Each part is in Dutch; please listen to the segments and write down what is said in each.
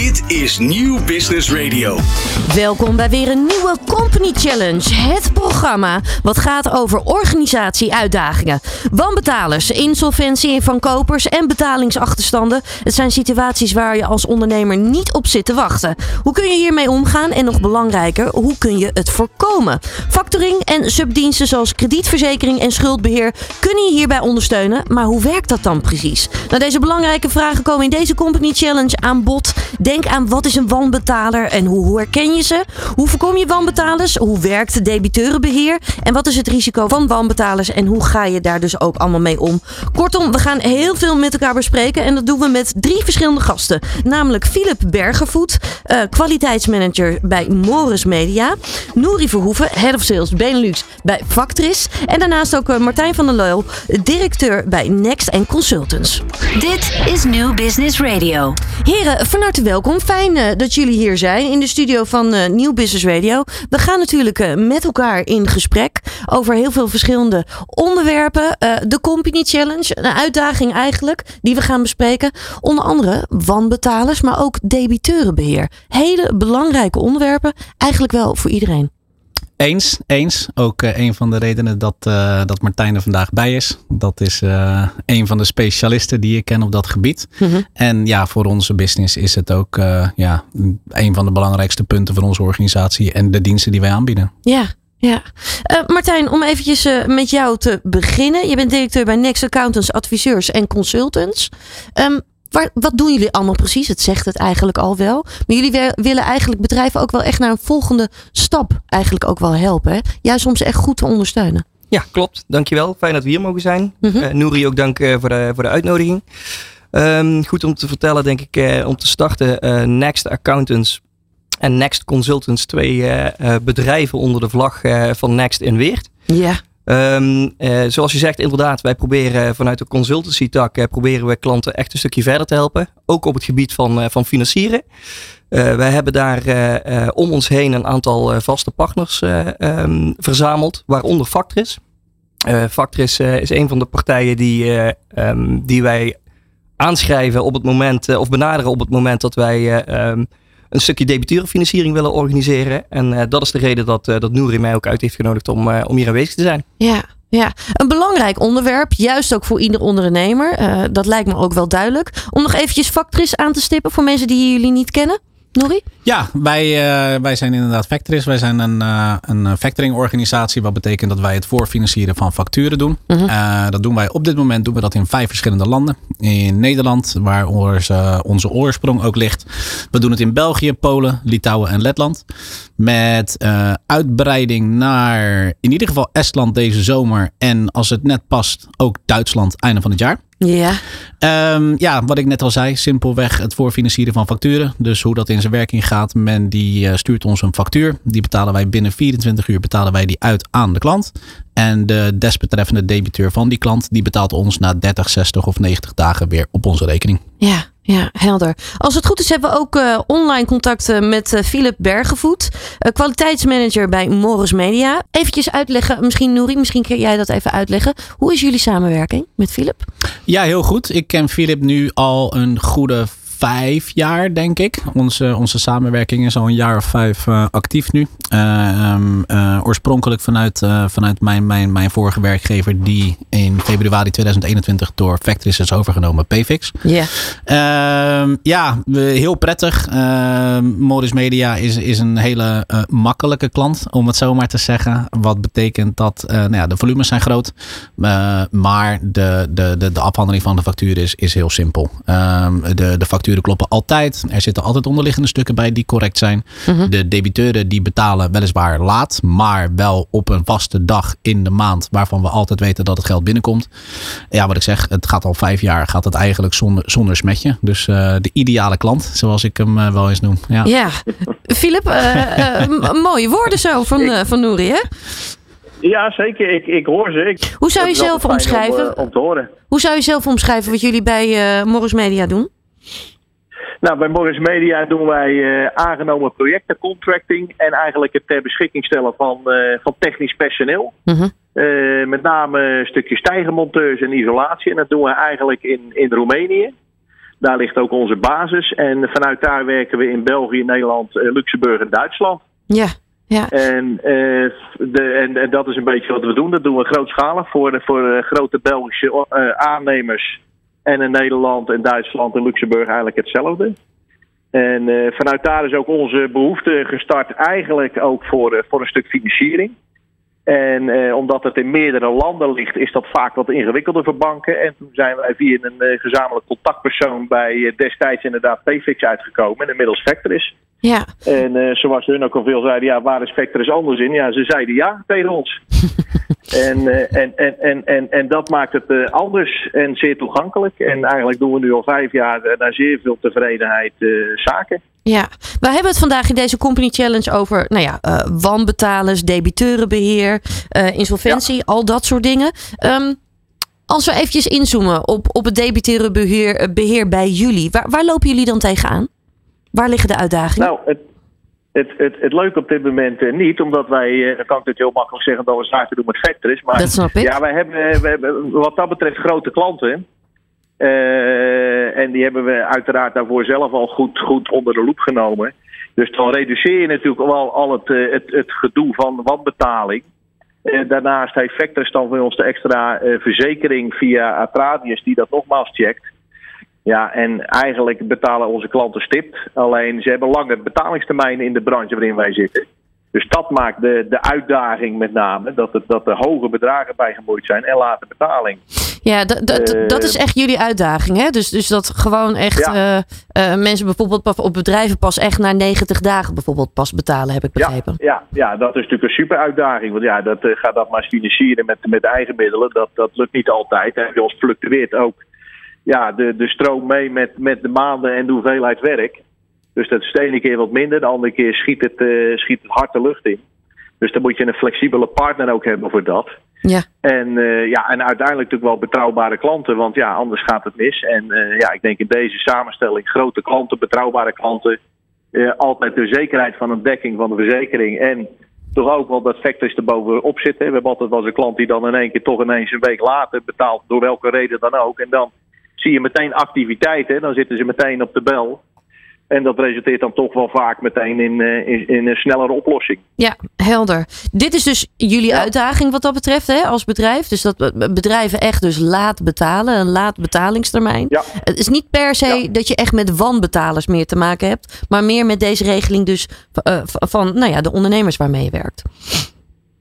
Dit is Nieuw Business Radio. Welkom bij weer een nieuwe Company Challenge. Het programma wat gaat over organisatie-uitdagingen. Wanbetalers, insolventie van kopers en betalingsachterstanden. Het zijn situaties waar je als ondernemer niet op zit te wachten. Hoe kun je hiermee omgaan en nog belangrijker, hoe kun je het voorkomen? Factoring en subdiensten zoals kredietverzekering en schuldbeheer kunnen je hierbij ondersteunen. Maar hoe werkt dat dan precies? Nou, deze belangrijke vragen komen in deze Company Challenge aan bod. Denk aan wat is een wanbetaler en hoe, herken je ze? Hoe voorkom je wanbetalers? Hoe werkt debiteurenbeheer? En wat is het risico van wanbetalers en hoe ga je daar dus ook allemaal mee om? Kortom, we gaan heel veel met elkaar bespreken en dat doen we met drie verschillende gasten. Namelijk Philip Bergervoet, uh, kwaliteitsmanager bij Morris Media. Nouri Verhoeven, Head of Sales Benelux bij Factris. En daarnaast ook uh, Martijn van der Leul, directeur bij Next Consultants. Dit is New Business Radio. Heren, van harte welkom. Fijn uh, dat jullie hier zijn in de studio van uh, Nieuw Business Radio. We gaan natuurlijk uh, met elkaar in gesprek over heel veel verschillende onderwerpen. de Company Challenge, een uitdaging eigenlijk, die we gaan bespreken. Onder andere wanbetalers, maar ook debiteurenbeheer. Hele belangrijke onderwerpen, eigenlijk wel voor iedereen. Eens, eens. Ook uh, een van de redenen dat, uh, dat Martijn er vandaag bij is. Dat is uh, een van de specialisten die ik ken op dat gebied. Mm -hmm. En ja, voor onze business is het ook ja, een van de belangrijkste punten van onze organisatie en de diensten die wij aanbieden. Ja, ja. Martijn, om eventjes met jou te beginnen. Je bent directeur bij Next Accountants, adviseurs en consultants. Um, Waar, wat doen jullie allemaal precies? Het zegt het eigenlijk al wel. Maar jullie willen eigenlijk bedrijven ook wel echt naar een volgende stap eigenlijk ook wel helpen. Hè? Juist om ze echt goed te ondersteunen. Ja, klopt. Dankjewel. Fijn dat we hier mogen zijn. Mm -hmm. uh, Nouri, ook dank uh, voor, de, voor de uitnodiging. Um, goed om te vertellen, denk ik, uh, om te starten. Next Accountants en Next Consultants, twee bedrijven onder de vlag van Next in Weert. Ja. Um, uh, zoals je zegt, inderdaad, wij proberen vanuit de consultancy tak uh, proberen we klanten echt een stukje verder te helpen. Ook op het gebied van, uh, van financieren. wij hebben daar om ons heen een aantal vaste partners um, verzameld, waaronder Factris. Factris is een van de partijen die, um, die wij aanschrijven op het moment, of benaderen op het moment dat wij een stukje debiteurenfinanciering willen organiseren. En uh, dat is de reden dat, uh, dat Nouri mij ook uit heeft genodigd om, uh, om hier aanwezig te zijn. Ja, ja, een belangrijk onderwerp, juist ook voor ieder ondernemer. dat lijkt me ook wel duidelijk. Om nog eventjes Factris aan te stippen voor mensen die jullie niet kennen. Norrie? Ja, wij, uh, wij zijn inderdaad Factoris. Wij zijn een, uh, een factoring organisatie. Wat betekent dat wij het voorfinancieren van facturen doen. Uh -huh. uh, dat doen wij op dit moment doen we dat in vijf verschillende landen. In Nederland, waar onze, onze oorsprong ook ligt. We doen het in België, Polen, Litouwen en Letland. Met uitbreiding naar in ieder geval Estland deze zomer. En als het net past ook Duitsland einde van het jaar. Ja. Um, ja, wat ik net al zei, simpelweg het voorfinancieren van facturen. Dus hoe dat in zijn werking gaat. Men die uh, stuurt ons een factuur. Die betalen wij binnen 24 uur betalen wij die uit aan de klant. En de desbetreffende debiteur van die klant, die betaalt ons na 30, 60 of 90 dagen weer op onze rekening. Ja, ja, helder. Als het goed is, hebben we ook uh, online contacten met uh, Philip Bergevoet, uh, kwaliteitsmanager bij Morris Media. Eventjes uitleggen, misschien Nouri, misschien kun jij dat even uitleggen. Hoe is jullie samenwerking met Philip? Ja, heel goed. Ik ken Philip nu al een goede vijf jaar, denk ik. Onze, onze samenwerking is al een jaar of vijf uh, actief nu. Uh, um, uh, oorspronkelijk vanuit, vanuit mijn, mijn, mijn vorige werkgever, die in februari 2021 door Factoris is overgenomen, Pfix. Yeah. ja, heel prettig. Modus Media is, is een hele makkelijke klant, om het zo maar te zeggen. Wat betekent dat nou ja, de volumes zijn groot, maar de, de, de, de afhandeling van de factuur is, is heel simpel. de, de factuur facturen kloppen altijd. Er zitten altijd onderliggende stukken bij die correct zijn. Mm -hmm. De debiteuren die betalen weliswaar laat, maar wel op een vaste dag in de maand waarvan we altijd weten dat het geld binnenkomt. Ja, wat ik zeg, het gaat al vijf jaar, gaat het eigenlijk zonder, zonder smetje. Dus uh, de ideale klant, zoals ik hem uh, wel eens noem. Ja, ja. Filip, uh, mooie woorden zo van, van Nouri, hè? Ja, zeker. Ik, ik hoor ze. Ik, Hoe zou je zelf omschrijven? Om, om, te horen. Hoe zou je zelf omschrijven wat jullie bij uh, Morris Media doen? Nou, bij Morris Media doen wij uh, aangenomen projecten, contracting en eigenlijk het ter beschikking stellen van, uh, van technisch personeel. -huh. uh, met name stukjes stijgermonteurs en isolatie. En dat doen we eigenlijk in, in Roemenië. Daar ligt ook onze basis. En vanuit daar werken we in België, Nederland, Luxemburg en Duitsland. Ja, ja. En, de, en, en, dat is een beetje wat we doen. Dat doen we grootschalig voor, voor grote Belgische aannemers. En in Nederland en Duitsland en Luxemburg eigenlijk hetzelfde. En vanuit daar is ook onze behoefte gestart, eigenlijk ook voor, voor een stuk financiering. En eh, omdat het in meerdere landen ligt, is dat vaak wat ingewikkelder voor banken. En toen zijn wij via een gezamenlijk contactpersoon bij destijds inderdaad Payfix uitgekomen. En inmiddels Vectoris. Ja. En zoals hun ook al veel zeiden, ja, waar is Vectoris anders in? Ja, ze zeiden ja tegen ons. en, en, en, en, en, en dat maakt het anders en zeer toegankelijk. En eigenlijk doen we nu al vijf jaar naar zeer veel tevredenheid zaken. Ja, we hebben het vandaag in deze Company Challenge over nou ja, uh, wanbetalers, debiteurenbeheer, uh, insolventie, al dat soort dingen. Um, als we eventjes inzoomen op, op het debiteurenbeheer eh, beheer bij jullie, waar, waar lopen jullie dan tegenaan? Waar liggen de uitdagingen? Nou, het, het, het, het leuke op dit moment uh, niet, omdat wij, uh, dan kan ik het heel makkelijk zeggen dat we zaken doen met factories. Maar dat snap ik. ja, wij hebben, we hebben wat dat betreft grote klanten. Uh, en die hebben we uiteraard daarvoor zelf al goed, goed onder de loep genomen. Dus dan reduceer je natuurlijk wel al het, het, het gedoe van wanbetaling. Uh, daarnaast heeft Vectors dan voor ons de extra verzekering via Atradius die dat nogmaals checkt. Ja, en eigenlijk betalen onze klanten stipt. Alleen ze hebben lange betalingstermijnen in de branche waarin wij zitten. Dus dat maakt de, de uitdaging met name, dat, het, dat er hoge bedragen bij gemoeid zijn en late betaling. Ja, dat is echt jullie uitdaging. Hè? Dus, dus dat gewoon echt uh, uh, mensen bijvoorbeeld op bedrijven pas echt na 90 dagen bijvoorbeeld pas betalen, heb ik begrepen. Ja, ja, ja dat is natuurlijk een super uitdaging. Want ja, dat gaat dat maar financieren met, met eigen middelen. Dat, dat lukt niet altijd. En ons fluctueert ook ja, de, de stroom mee met, met de maanden en de hoeveelheid werk. Dus dat is de ene keer wat minder, de andere keer schiet het, uh, schiet het hard de lucht in. Dus dan moet je een flexibele partner ook hebben voor dat. Ja. En, uh, ja, en uiteindelijk natuurlijk wel betrouwbare klanten, want ja, anders gaat het mis. En uh, ja, ik denk in deze samenstelling grote klanten, betrouwbare klanten, altijd de zekerheid van een dekking van de verzekering en toch ook wel dat factors er bovenop zitten. We hebben altijd wel eens een klant die dan in één keer toch ineens een week later betaalt, door welke reden dan ook. En dan zie je meteen activiteiten, dan zitten ze meteen op de bel. En dat resulteert dan toch wel vaak meteen in, uh, in, in, een snellere oplossing. Ja, helder. Dit is dus jullie ja. uitdaging wat dat betreft hè, als bedrijf. Dus dat bedrijven echt dus laat betalen, een laat betalingstermijn. Ja. Het is niet per se ja. dat je echt met wanbetalers meer te maken hebt. Maar meer met deze regeling dus uh, van nou ja, de ondernemers waarmee je werkt.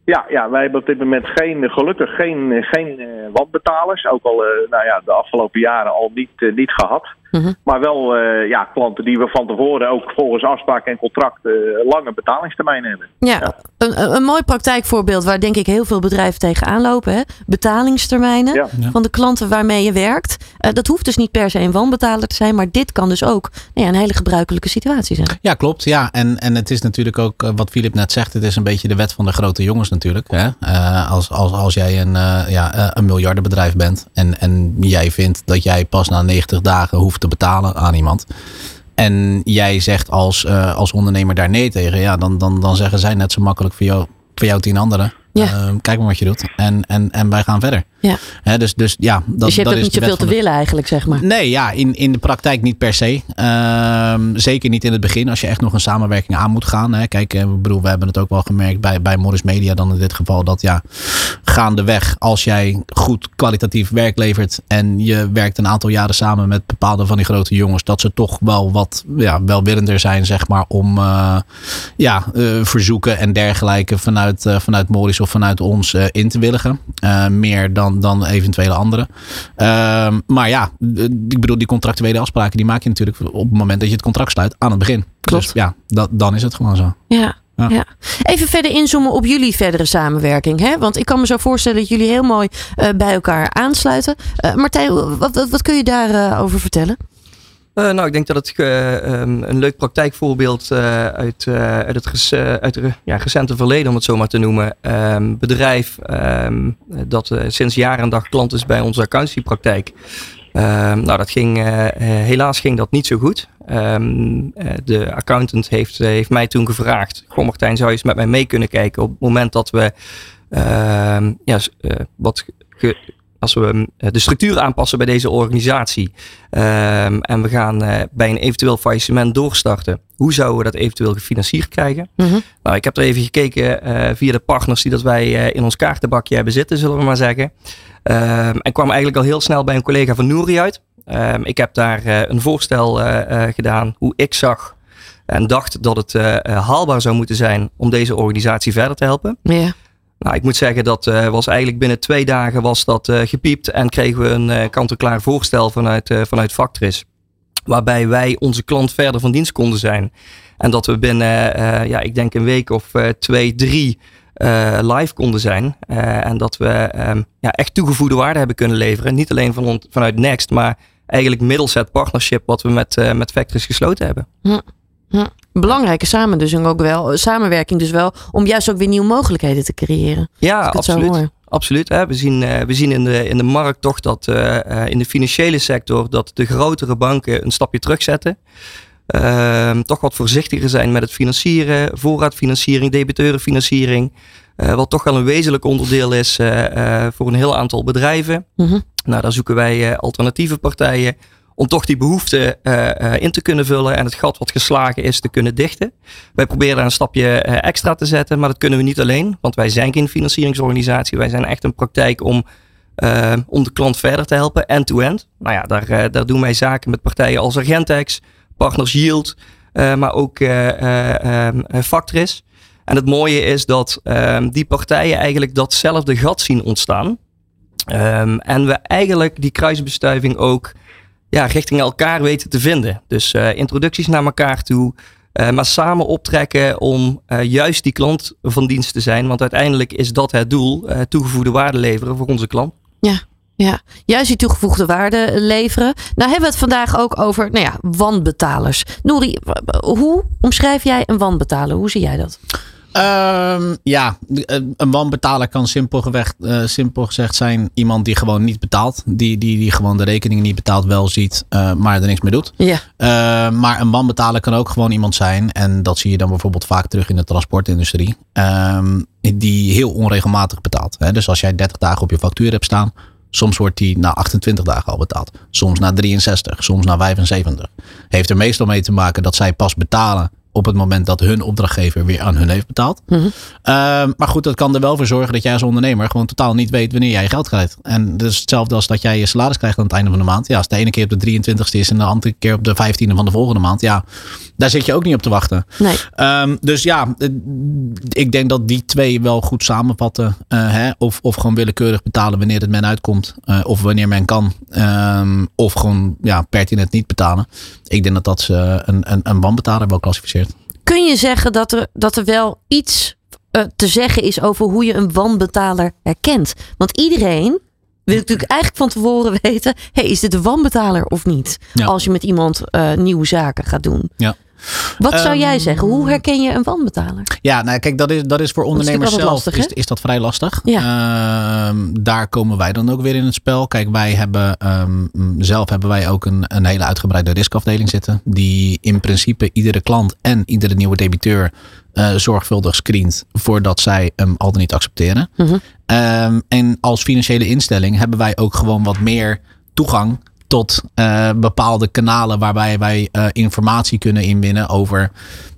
Ja, ja, wij hebben op dit moment geen, gelukkig geen, geen uh, wanbetalers. Ook al nou ja, de afgelopen jaren al niet, niet gehad. -hmm. Maar wel ja, klanten die we van tevoren ook volgens afspraak en contract lange betalingstermijnen hebben. Ja, ja. Een, een mooi praktijkvoorbeeld waar denk ik heel veel bedrijven tegenaan lopen. Hè? Betalingstermijnen ja. van de klanten waarmee je werkt. dat hoeft dus niet per se een wanbetaler te zijn. Maar dit kan dus ook nou ja, een hele gebruikelijke situatie zijn. Ja, klopt. Ja, en, en het is natuurlijk ook wat Filip net zegt. Het is een beetje de wet van de grote jongens natuurlijk. Hè? Uh, als, als, als jij een, uh, ja, een miljardenbedrijf bent en, en jij vindt dat jij pas na 90 dagen hoeft te betalen aan iemand. En jij zegt als, uh, als ondernemer daar nee tegen, ja, dan, dan, dan zeggen zij net zo makkelijk voor jou, voor jou tien anderen. Ja. Uh, kijk maar wat je doet. En, en, en wij gaan verder. Ja. He, dus, dus, ja, dat, dus je hebt dat ook niet zoveel te willen eigenlijk, zeg maar. Nee, ja, in, in de praktijk niet per se. Uh, zeker niet in het begin, als je echt nog een samenwerking aan moet gaan. Hè. Kijk, ik bedoel, we hebben het ook wel gemerkt bij, bij Morris Media dan in dit geval. Dat ja, gaandeweg, als jij goed kwalitatief werk levert. En je werkt een aantal jaren samen met bepaalde van die grote jongens. Dat ze toch wel wat ja, welwillender zijn, zeg maar, om uh, ja, uh, verzoeken en dergelijke vanuit, vanuit Morris of vanuit ons in te willigen. meer dan, dan eventuele anderen. Uh, maar ja, ik bedoel, die contractuele afspraken die maak je natuurlijk op het moment dat je het contract sluit aan het begin. Klopt. Dus ja, dat, dan is het gewoon zo. Ja. Ja. ja. Even verder inzoomen op jullie verdere samenwerking. Hè? Want ik kan me zo voorstellen dat jullie heel mooi uh, bij elkaar aansluiten. Uh, Martijn, wat, wat, wat, kun je daarover over vertellen? Uh, nou, ik denk dat het uh, um, een leuk praktijkvoorbeeld uh, uit, uit het ja, recente verleden, om het zo maar te noemen. Um, bedrijf um, dat sinds jaren en dag klant is bij onze accountiepraktijk. nou, dat ging, helaas ging dat niet zo goed. de accountant heeft, heeft mij toen gevraagd: Goh, Martijn, zou je eens met mij mee kunnen kijken op het moment dat we ja, wat ge, als we de structuur aanpassen bij deze organisatie ehm, en we gaan bij een eventueel faillissement doorstarten, hoe zouden we dat eventueel gefinancierd krijgen? Mhm. Nou, ik heb er even gekeken via de partners die dat wij in ons kaartenbakje hebben zitten, zullen we maar zeggen. Ehm, en kwam eigenlijk al heel snel bij een collega van Nouri uit. Ehm, ik heb daar een voorstel gedaan hoe ik zag en dacht dat het haalbaar zou moeten zijn om deze organisatie verder te helpen. Ja. Nou, ik moet zeggen dat uh, was eigenlijk binnen twee dagen was dat uh, gepiept en kregen we een uh, kant-en-klaar voorstel vanuit, vanuit Factris. Waarbij wij onze klant verder van dienst konden zijn. En dat we binnen, ja, ik denk een week of twee, drie live konden zijn. en dat we um, ja, echt toegevoegde waarde hebben kunnen leveren. Niet alleen van vanuit Next, maar eigenlijk middels het partnership wat we met, met Factris gesloten hebben. Hm. Belangrijke samen dus ook wel, samenwerking dus wel om juist ook weer nieuwe mogelijkheden te creëren. Ja, absoluut. Absoluut. Hè. We zien, uh, we zien in, de, in de markt toch dat uh, uh, in de financiële sector dat de grotere banken een stapje terugzetten. Ehm, toch wat voorzichtiger zijn met het financieren, voorraadfinanciering, debiteurenfinanciering. wat toch wel een wezenlijk onderdeel is voor een heel aantal bedrijven. Mm -hmm. Nou, daar zoeken wij alternatieve partijen om toch die behoefte uh, in te kunnen vullen en het gat wat geslagen is te kunnen dichten. Wij proberen daar een stapje uh, extra te zetten, maar dat kunnen we niet alleen, want wij zijn geen financieringsorganisatie. Wij zijn echt een praktijk om, om de klant verder te helpen, end-to-end. Nou ja, daar, daar doen wij zaken met partijen als Argentex, Partners Yield, maar ook Factris. En het mooie is dat ehm, die partijen eigenlijk datzelfde gat zien ontstaan. Um, en we eigenlijk die kruisbestuiving ook ja, richting elkaar weten te vinden. Dus uh, introducties naar elkaar toe. Uh, maar samen optrekken om uh, juist die klant van dienst te zijn. Want uiteindelijk is dat het doel. toegevoegde waarde leveren voor onze klant. Ja, ja, juist die toegevoegde waarde leveren. Nou hebben we het vandaag ook over nou ja, wanbetalers. Nouri, hoe omschrijf jij een wanbetaler? Hoe zie jij dat? Um, ja, een wanbetaler kan uh, simpel gezegd zijn iemand die gewoon niet betaalt. Die, die, die gewoon de rekening niet betaalt, wel ziet, uh, maar er niks mee doet. Ja. Uh, maar een wanbetaler kan ook gewoon iemand zijn. En dat zie je dan bijvoorbeeld vaak terug in de transportindustrie. Um, die heel onregelmatig betaalt. Hè? Dus als jij 30 dagen op je factuur hebt staan. Soms wordt die na 28 dagen al betaald. Soms na 63, soms na 75. Heeft er meestal mee te maken dat zij pas betalen op het moment dat hun opdrachtgever weer aan hun heeft betaald. Mm -hmm. uh, maar goed, dat kan er wel voor zorgen dat jij als ondernemer gewoon totaal niet weet wanneer jij je geld krijgt. En dat is hetzelfde als dat jij je salaris krijgt aan het einde van de maand. Ja, als de ene keer op de 23ste is en de andere keer op de 15e van de volgende maand. Ja, daar zit je ook niet op te wachten. Nee. Um, dus ja, ik denk dat die twee wel goed samenvatten. Uh, hè? Of, of gewoon willekeurig betalen wanneer het men uitkomt. Uh, of wanneer men kan. Um, of gewoon ja, pertinent niet betalen. Ik denk dat dat ze een, een, een wanbetaler wel klassificeert. Kun je zeggen dat er, dat er wel iets uh, te zeggen is over hoe je een wanbetaler herkent? Want iedereen wil natuurlijk eigenlijk van tevoren weten: hey, is dit een wanbetaler of niet? Ja. Als je met iemand uh, nieuwe zaken gaat doen. Ja. Wat zou jij zeggen? Hoe herken je een wanbetaler? Ja, nou kijk, dat is, dat is voor Dat is ondernemers zelf lastig, is, is dat vrij lastig. Ja. Ehm, daar komen wij dan ook weer in het spel. Kijk, wij hebben ehm, zelf hebben wij ook een, een hele uitgebreide riskafdeling zitten. Die in principe iedere klant en iedere nieuwe debiteur uh, zorgvuldig screent voordat zij hem al dan niet accepteren. Mhm. En als financiële instelling hebben wij ook gewoon wat meer toegang tot uh, bepaalde kanalen waarbij wij uh, informatie kunnen inwinnen over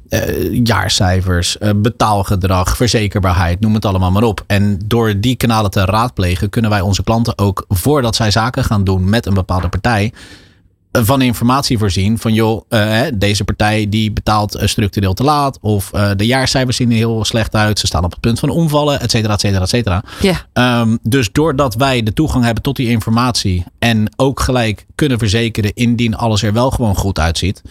uh, jaarcijfers, betaalgedrag, verzekerbaarheid, noem het allemaal maar op. En door die kanalen te raadplegen kunnen wij onze klanten ook voordat zij zaken gaan doen met een bepaalde partij van informatie voorzien van joh, uh, deze partij die betaalt uh, structureel te laat of uh, de jaarcijfers zien er heel slecht uit, ze staan op het punt van omvallen, et cetera, et cetera, et cetera. Ja. Um, dus doordat wij de toegang hebben tot die informatie en ook gelijk kunnen verzekeren indien alles er wel gewoon goed uitziet,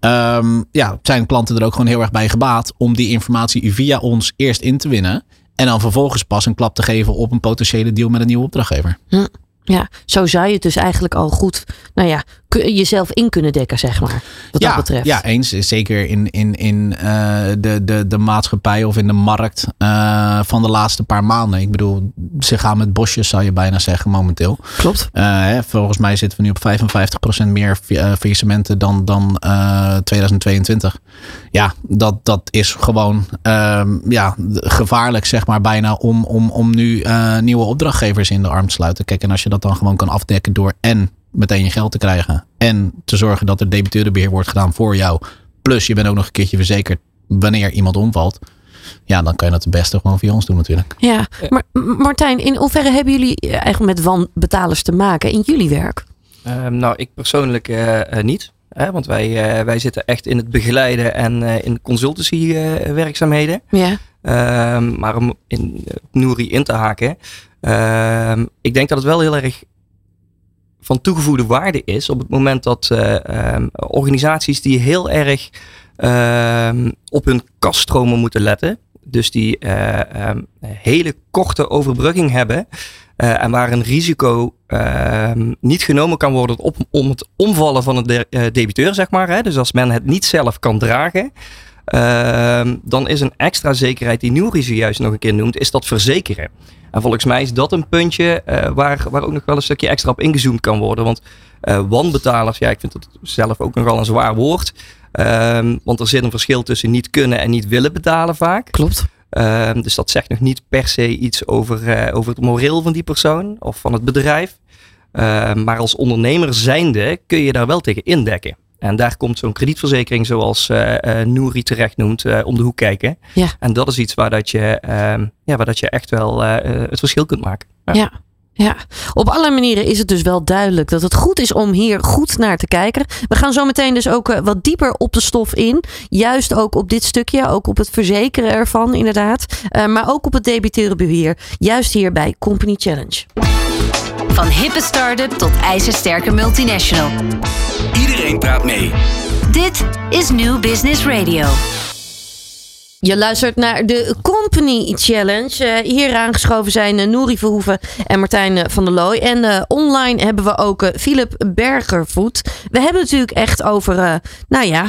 um, ja, zijn klanten er ook gewoon heel erg bij gebaat om die informatie via ons eerst in te winnen en dan vervolgens pas een klap te geven op een potentiële deal met een nieuwe opdrachtgever. Hm. Ja, zo zou je het dus eigenlijk al goed nou ja, jezelf in kunnen dekken, zeg maar. Wat ja, dat betreft. Ja, eens. Zeker in, in, in uh, de, de, de maatschappij of in de markt uh, van de laatste paar maanden. Ik bedoel, ze gaan met bosjes, zou je bijna zeggen, momenteel. Klopt. Uh, hè, volgens mij zitten we nu op 55% meer faillissementen dan, dan 2022. Ja, dat, dat is gewoon ja, gevaarlijk, zeg maar, bijna om, om, om nu nieuwe opdrachtgevers in de arm te sluiten. Kijk, en als je dat dan gewoon kan afdekken door en meteen je geld te krijgen. En te zorgen dat er debiteurenbeheer wordt gedaan voor jou. Plus je bent ook nog een keertje verzekerd wanneer iemand omvalt. Ja, dan kan je dat het beste gewoon via ons doen natuurlijk. Ja, maar Martijn, in hoeverre hebben jullie eigenlijk met wanbetalers te maken in jullie werk? Um, nou, ik persoonlijk uh, uh, niet. Hè, want wij, uh, wij zitten echt in het begeleiden en in consultancy werkzaamheden. Ja. Um, maar om in Nouri in te haken. Ehm, ik denk dat het wel heel erg van toegevoegde waarde is op het moment dat uh, um, organisaties die heel erg uh, op hun kaststromen moeten letten, dus die uh, hele korte overbrugging hebben en waar een risico ehm, niet genomen kan worden op, om het omvallen van een de, debiteur, zeg maar. Hè? Dus als men het niet zelf kan dragen, dan is een extra zekerheid die Nieuwriese juist nog een keer noemt, is dat verzekeren. En volgens mij is dat een puntje uh, waar, waar ook nog wel een stukje extra op ingezoomd kan worden. Want uh, wanbetalers, ja, ik vind het zelf ook nogal een zwaar woord. Um, want er zit een verschil tussen niet kunnen en niet willen betalen vaak. Klopt. Um, dus dat zegt nog niet per se iets over, uh, over het moreel van die persoon of van het bedrijf. Maar als ondernemer zijnde kun je daar wel tegen indekken. En daar komt zo'n kredietverzekering, zoals uh, uh, Nouri terecht noemt, uh, om de hoek kijken. Ja. En dat is iets waar, dat je, ja, waar dat je echt wel het verschil kunt maken. Ja. ja. Ja, op alle manieren is het dus wel duidelijk dat het goed is om hier goed naar te kijken. We gaan zo meteen dus ook wat dieper op de stof in. Juist ook op dit stukje, ook op het verzekeren ervan inderdaad. Uh, maar ook op het debiteurenbeheer. Juist hier bij Company Challenge. Van hippe start-up tot ijzersterke multinational. Iedereen praat mee. Dit is New Business Radio. Je luistert naar de Company Challenge. Uh, hier aangeschoven zijn uh, Verhoeven en Martijn uh, van der Looy. En online hebben we ook Philip Bergervoet. We hebben natuurlijk echt over, nou ja,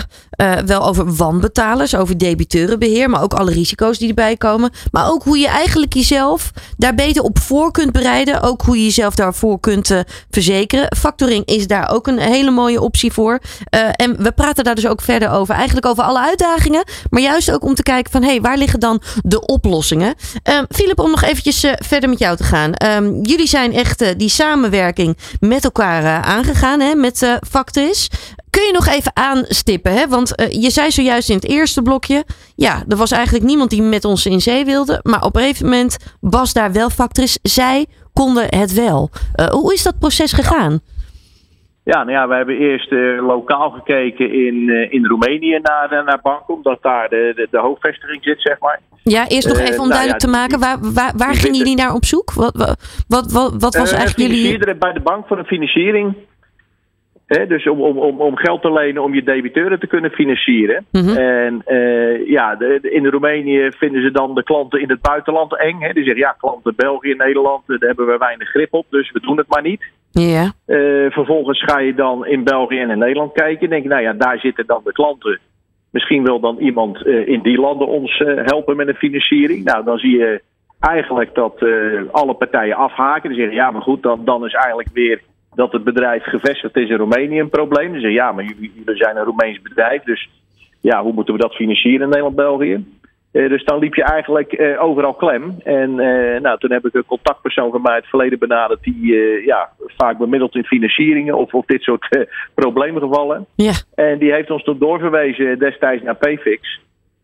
wel over wanbetalers, over debiteurenbeheer, maar ook alle risico's die erbij komen. Maar ook hoe je eigenlijk jezelf daar beter op voor kunt bereiden. Ook hoe je jezelf daarvoor kunt verzekeren. Factoring is daar ook een hele mooie optie voor. en we praten daar dus ook verder over. Eigenlijk over alle uitdagingen, maar juist ook om te kijken van hé, hey, waar liggen dan de oplossingen? Philip, um, om nog eventjes uh, verder met jou te gaan. Um, jullie zijn echt uh, die samenwerking met elkaar uh, aangegaan, hè, met Factis. Kun je nog even aanstippen? Hè? Want je zei zojuist in het eerste blokje, ja, er was eigenlijk niemand die met ons in zee wilde. Maar op een gegeven moment was daar wel Factis. Zij konden het wel. hoe is dat proces gegaan? Ja, nou ja, we hebben eerst uh, lokaal gekeken in, uh, in Roemenië naar, uh, naar banken, omdat daar de, de, de, hoofdvestiging zit, zeg maar. Ja, eerst nog even om nou duidelijk ja, te maken, waar, waar, waar gingen jullie naar op zoek? Wat, wat, wat, wat was eigenlijk jullie... bij de bank voor een financiering. Hè, dus om, om, om geld te lenen om je debiteuren te kunnen financieren. Mhm. Mm -hmm. En ja, de, de, in Roemenië vinden ze dan de klanten in het buitenland eng. Hè. Die zeggen, ja, klanten België, Nederland, daar hebben we weinig grip op, dus we doen het maar niet. Uh, vervolgens ga je dan in België en in Nederland kijken. denk je, nou ja, daar zitten dan de klanten. Misschien wil dan iemand uh, in die landen ons uh, helpen met een financiering. Nou, dan zie je eigenlijk dat alle partijen afhaken. Die zeggen, ja, maar goed, dan, dan is eigenlijk weer dat het bedrijf gevestigd is in Roemenië een probleem. Ze zeggen, ja, maar jullie, jullie zijn een Roemeens bedrijf. Dus ja, hoe moeten we dat financieren in Nederland, België? Uh, dus dan liep je eigenlijk uh, overal klem. En uh, nou, toen heb ik een contactpersoon van mij het verleden benaderd, die ja, vaak bemiddelt in financieringen of, of dit soort probleemgevallen. Ja. En die heeft ons toen doorverwezen destijds naar PFIX.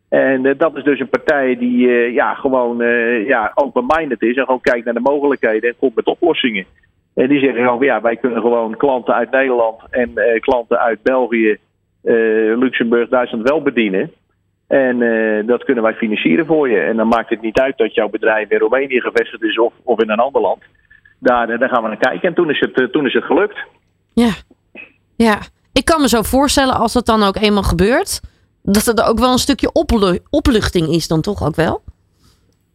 En dat is dus een partij die ja, gewoon ja, open-minded is en gewoon kijkt naar de mogelijkheden en komt met oplossingen. En die zeggen gewoon, ja, wij kunnen gewoon klanten uit Nederland en klanten uit België, Luxemburg, Duitsland wel bedienen. En uh, dat kunnen wij financieren voor je. En dan maakt het niet uit dat jouw bedrijf in Roemenië gevestigd is of, of in een ander land. Daar, daar gaan we naar kijken. En toen is het, uh, toen is het gelukt. Ja. ja, ik kan me zo voorstellen als dat dan ook eenmaal gebeurt. Dat er ook wel een stukje oplu opluchting is dan toch ook wel?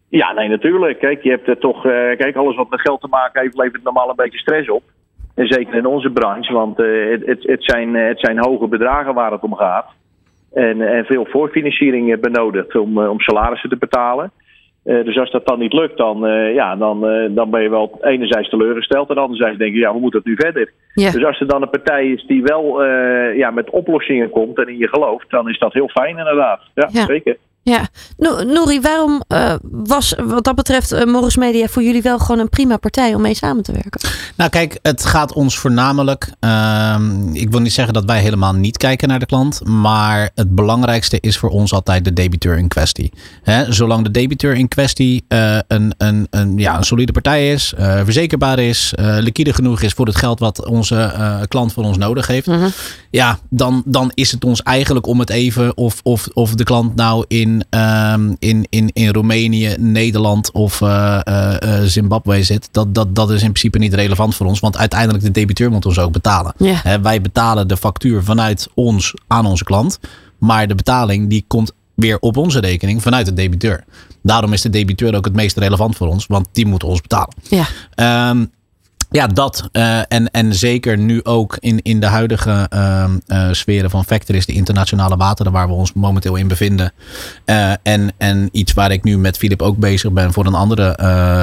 Ja, nee, natuurlijk. Kijk, je hebt er toch, uh, kijk, alles wat met geld te maken heeft, levert normaal een beetje stress op. En zeker in onze branche, want eh, het, het, zijn, eh, het zijn hoge bedragen waar het om gaat. En, en veel voorfinanciering eh, benodigd om, eh, om salarissen te betalen. Eh, dus als dat dan niet lukt, dan, ja, dan, dan ben je wel enerzijds teleurgesteld. En anderzijds denk je, ja, hoe moet het nu verder? Ja. Dus als er dan een partij is die wel ja, met oplossingen komt en in je gelooft, dan is dat heel fijn inderdaad. Ja, Ja. zeker. Ja, No- Nouri, waarom eh, was wat dat betreft eh, Morris Media voor jullie wel gewoon een prima partij om mee samen te werken? Nou, kijk, het gaat ons voornamelijk. ehm, ik wil niet zeggen dat wij helemaal niet kijken naar de klant. Maar het belangrijkste is voor ons altijd de debiteur in kwestie. Hè, zolang de debiteur in kwestie eh, een, een, een, ja, een solide partij is, verzekerbaar is, liquide genoeg is voor het geld wat onze klant van ons nodig heeft. Ja, dan, dan is het ons eigenlijk om het even of, of, of de klant nou in, ehm, in, in, in Roemenië, Nederland of eh, eh, eh, Zimbabwe zit. Dat, dat, dat is in principe niet relevant voor ons. Want uiteindelijk de debiteur moet ons ook betalen. Wij betalen de factuur vanuit ons aan onze klant. Maar de betaling die komt weer op onze rekening vanuit de debiteur. Daarom is de debiteur ook het meest relevant voor ons. Want die moet ons betalen. Ja, Ehm, ja, dat. eh, en, en zeker nu ook in, in de huidige ehm, eh, sferen van Factories, de internationale wateren waar we ons momenteel in bevinden. Eh, en, en iets waar ik nu met Filip ook bezig ben voor een andere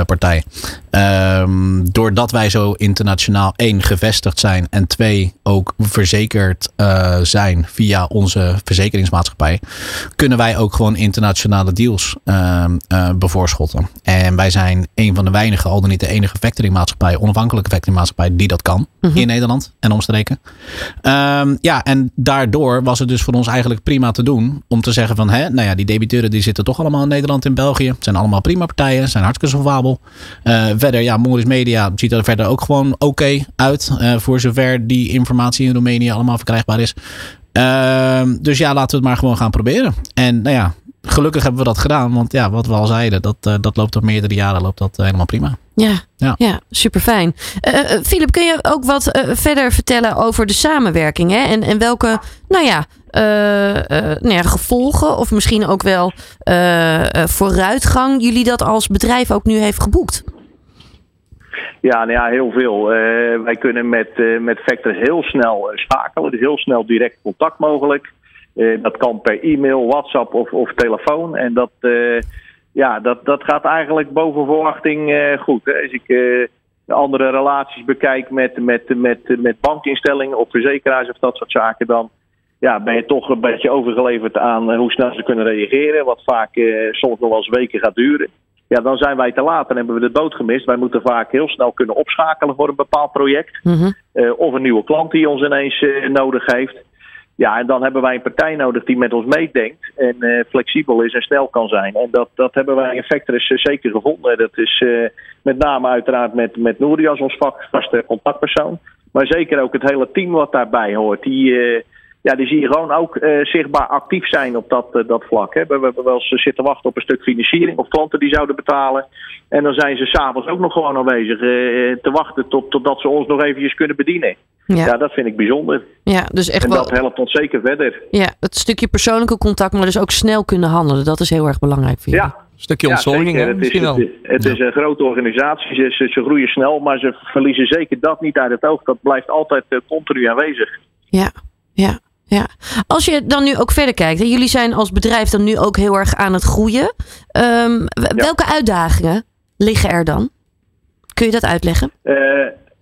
partij. Ehm, doordat wij zo internationaal één gevestigd zijn en twee ook verzekerd zijn via onze verzekeringsmaatschappij, kunnen wij ook gewoon internationale deals ehm, eh, bevoorschotten. En wij zijn een van de weinige, al dan niet de enige factoringmaatschappij, onafhankelijke factoringmaatschappij die dat kan in Nederland en omstreken. Ehm, ja, en daardoor was het dus voor ons eigenlijk prima te doen om te zeggen van, hè, nou ja, die debiteuren die zitten toch allemaal in Nederland en België. Het zijn allemaal prima partijen, zijn hartstikke solvabel. Eh, verder, ja, Morris Media ziet er verder ook gewoon oké uit, eh, voor zover die informatie in Roemenië allemaal verkrijgbaar is. Ehm, dus ja, laten we het maar gewoon gaan proberen. En nou ja, gelukkig hebben we dat gedaan, want ja, wat we al zeiden, dat, eh, dat loopt op meerdere jaren loopt dat eh, helemaal prima. ja, ja. Ja. super fijn. Filip, kun je ook wat eh, verder vertellen over de samenwerking? Hè? En, en welke, nou ja, eh, eh, nou ja, gevolgen of misschien ook wel eh, eh, vooruitgang jullie dat als bedrijf ook nu heeft geboekt? Ja, nou ja, heel veel. Eh, wij kunnen met, eh met Vector heel snel eh, schakelen. Dus heel snel direct contact mogelijk. Eh, dat kan per e-mail, WhatsApp of, of telefoon. En dat, eh, ja, dat, dat gaat eigenlijk boven verwachting eh, goed. Hè. Als ik de andere relaties bekijk met, met, met, met bankinstellingen of verzekeraars of dat soort zaken, dan ja, ben je toch een beetje overgeleverd aan hoe snel ze kunnen reageren. Wat vaak eh, soms nog wel eens weken gaat duren. Ja, dan zijn wij te laat en hebben we de boot gemist. Wij moeten vaak heel snel kunnen opschakelen voor een bepaald project. Mhm. Eh, of een nieuwe klant die ons ineens eh, nodig heeft. Ja, en dan hebben wij een partij nodig die met ons meedenkt en eh, flexibel is en snel kan zijn. En dat, dat hebben wij in eh, zeker gevonden. Dat is eh, met name uiteraard met, met Nouri als ons vak- vaste contactpersoon. Maar zeker ook het hele team wat daarbij hoort. Die, ja, die zie je gewoon ook eh, zichtbaar actief zijn op dat, eh, dat vlak. Hè. We we hebben wel eens zitten wachten op een stuk financiering of klanten die zouden betalen. En dan zijn ze s'avonds ook nog gewoon aanwezig eh, te wachten tot, totdat ze ons nog eventjes kunnen bedienen. Ja, Ja, dat vind ik bijzonder. ja, dus echt En wel dat helpt ons zeker verder. ja, het stukje persoonlijke contact, maar dus ook snel kunnen handelen. Dat is heel erg belangrijk voor jullie. Ja, Een stukje ja, ontzorging, hè, Het is, misschien wel. het, is- het is een grote organisatie. Ze, ze, ze groeien snel, maar ze verliezen zeker dat niet uit het oog. Dat blijft altijd eh, continu aanwezig. Ja, ja, ja. Als je dan nu ook verder kijkt, hè, jullie zijn als bedrijf dan nu ook heel erg aan het groeien. Ehm, Welke uitdagingen liggen er dan? Kun je dat uitleggen? Eh,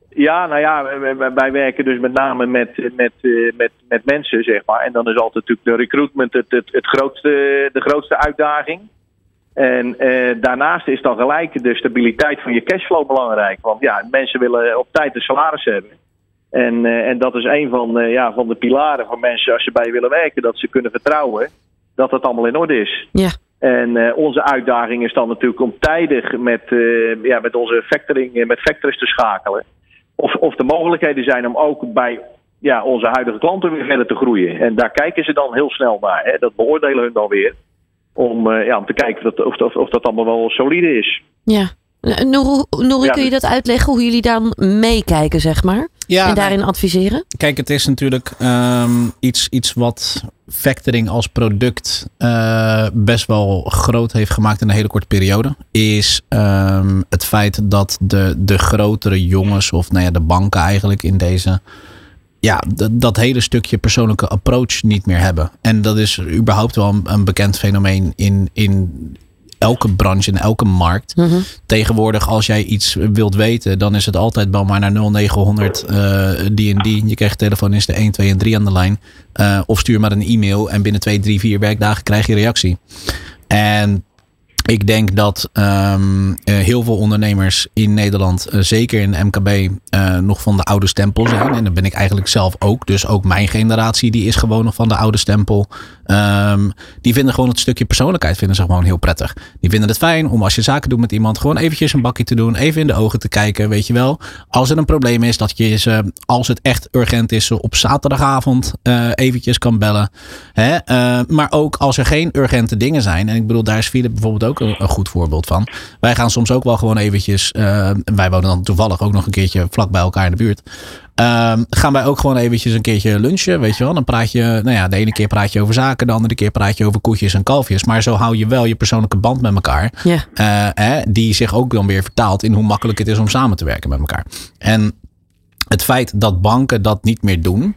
ja, nou ja, wij, wij- wij werken dus met name met, met, eh, met, met mensen, zeg maar. En dan is altijd natuurlijk de recruitment het, het, het grootste, de grootste uitdaging. En eh, daarnaast is dan gelijk de stabiliteit van je cashflow belangrijk. Want ja, mensen willen op tijd een salaris hebben. En, eh, en dat is een van, eh, ja, van de pilaren van mensen als ze bij je willen werken. Dat ze kunnen vertrouwen dat het allemaal in orde is. Ja, En eh, onze uitdaging is dan natuurlijk om tijdig met, ja, met onze factoring, met factories te schakelen. Of, of de mogelijkheden zijn om ook bij ja, onze huidige klanten weer verder te groeien. En daar kijken ze dan heel snel naar. Hè. Dat beoordelen hun dan weer. Om, ja, om te kijken of dat, of, dat- of dat allemaal wel solide is. ja. Ja, kun je dat uitleggen hoe jullie dan meekijken, zeg maar? Ja, en daarin adviseren? Kijk, het is natuurlijk ehm, iets, iets wat factoring als product eh, best wel groot heeft gemaakt in een hele korte periode. Is ehm, het feit dat de, de grotere jongens, of nou ja, de banken eigenlijk in deze. Ja, dat, dat hele stukje persoonlijke approach niet meer hebben. En dat is überhaupt wel een, een bekend fenomeen in, in elke branche, in elke markt. Mhm. Tegenwoordig, als jij iets wilt weten, dan is het altijd bel maar naar 0900 eh, die en die. Je krijgt telefoon is de 1, 2 en 3 aan de lijn. Eh, of stuur maar een e-mail en binnen 2, 3, 4 werkdagen krijg je reactie. En ik denk dat ehm, eh, heel veel ondernemers in Nederland, eh, zeker in MKB, eh, nog van de oude stempel zijn. En dan ben ik eigenlijk zelf ook. Dus ook mijn generatie, die is gewoon nog van de oude stempel. Ehm, die vinden gewoon het stukje persoonlijkheid vinden ze gewoon heel prettig. Die vinden het fijn om als je zaken doet met iemand, gewoon eventjes een bakje te doen. Even in de ogen te kijken, weet je wel. Als er een probleem is, dat je ze, als het echt urgent is, op zaterdagavond eh eventjes kan bellen. Hè? Maar ook als er geen urgente dingen zijn. En ik bedoel, daar is Philip bijvoorbeeld ook een, een goed voorbeeld van. Wij gaan soms ook wel gewoon eventjes. en wij wonen dan toevallig ook nog een keertje vlak bij elkaar in de buurt. Ehm, gaan wij ook gewoon eventjes een keertje lunchen, weet je wel. Dan praat je, nou ja, de ene keer praat je over zaken, de andere keer praat je over koetjes en kalfjes. Maar zo hou je wel je persoonlijke band met elkaar. Ja. Eh, hè, die zich ook dan weer vertaalt in hoe makkelijk het is om samen te werken met elkaar. En het feit dat banken dat niet meer doen,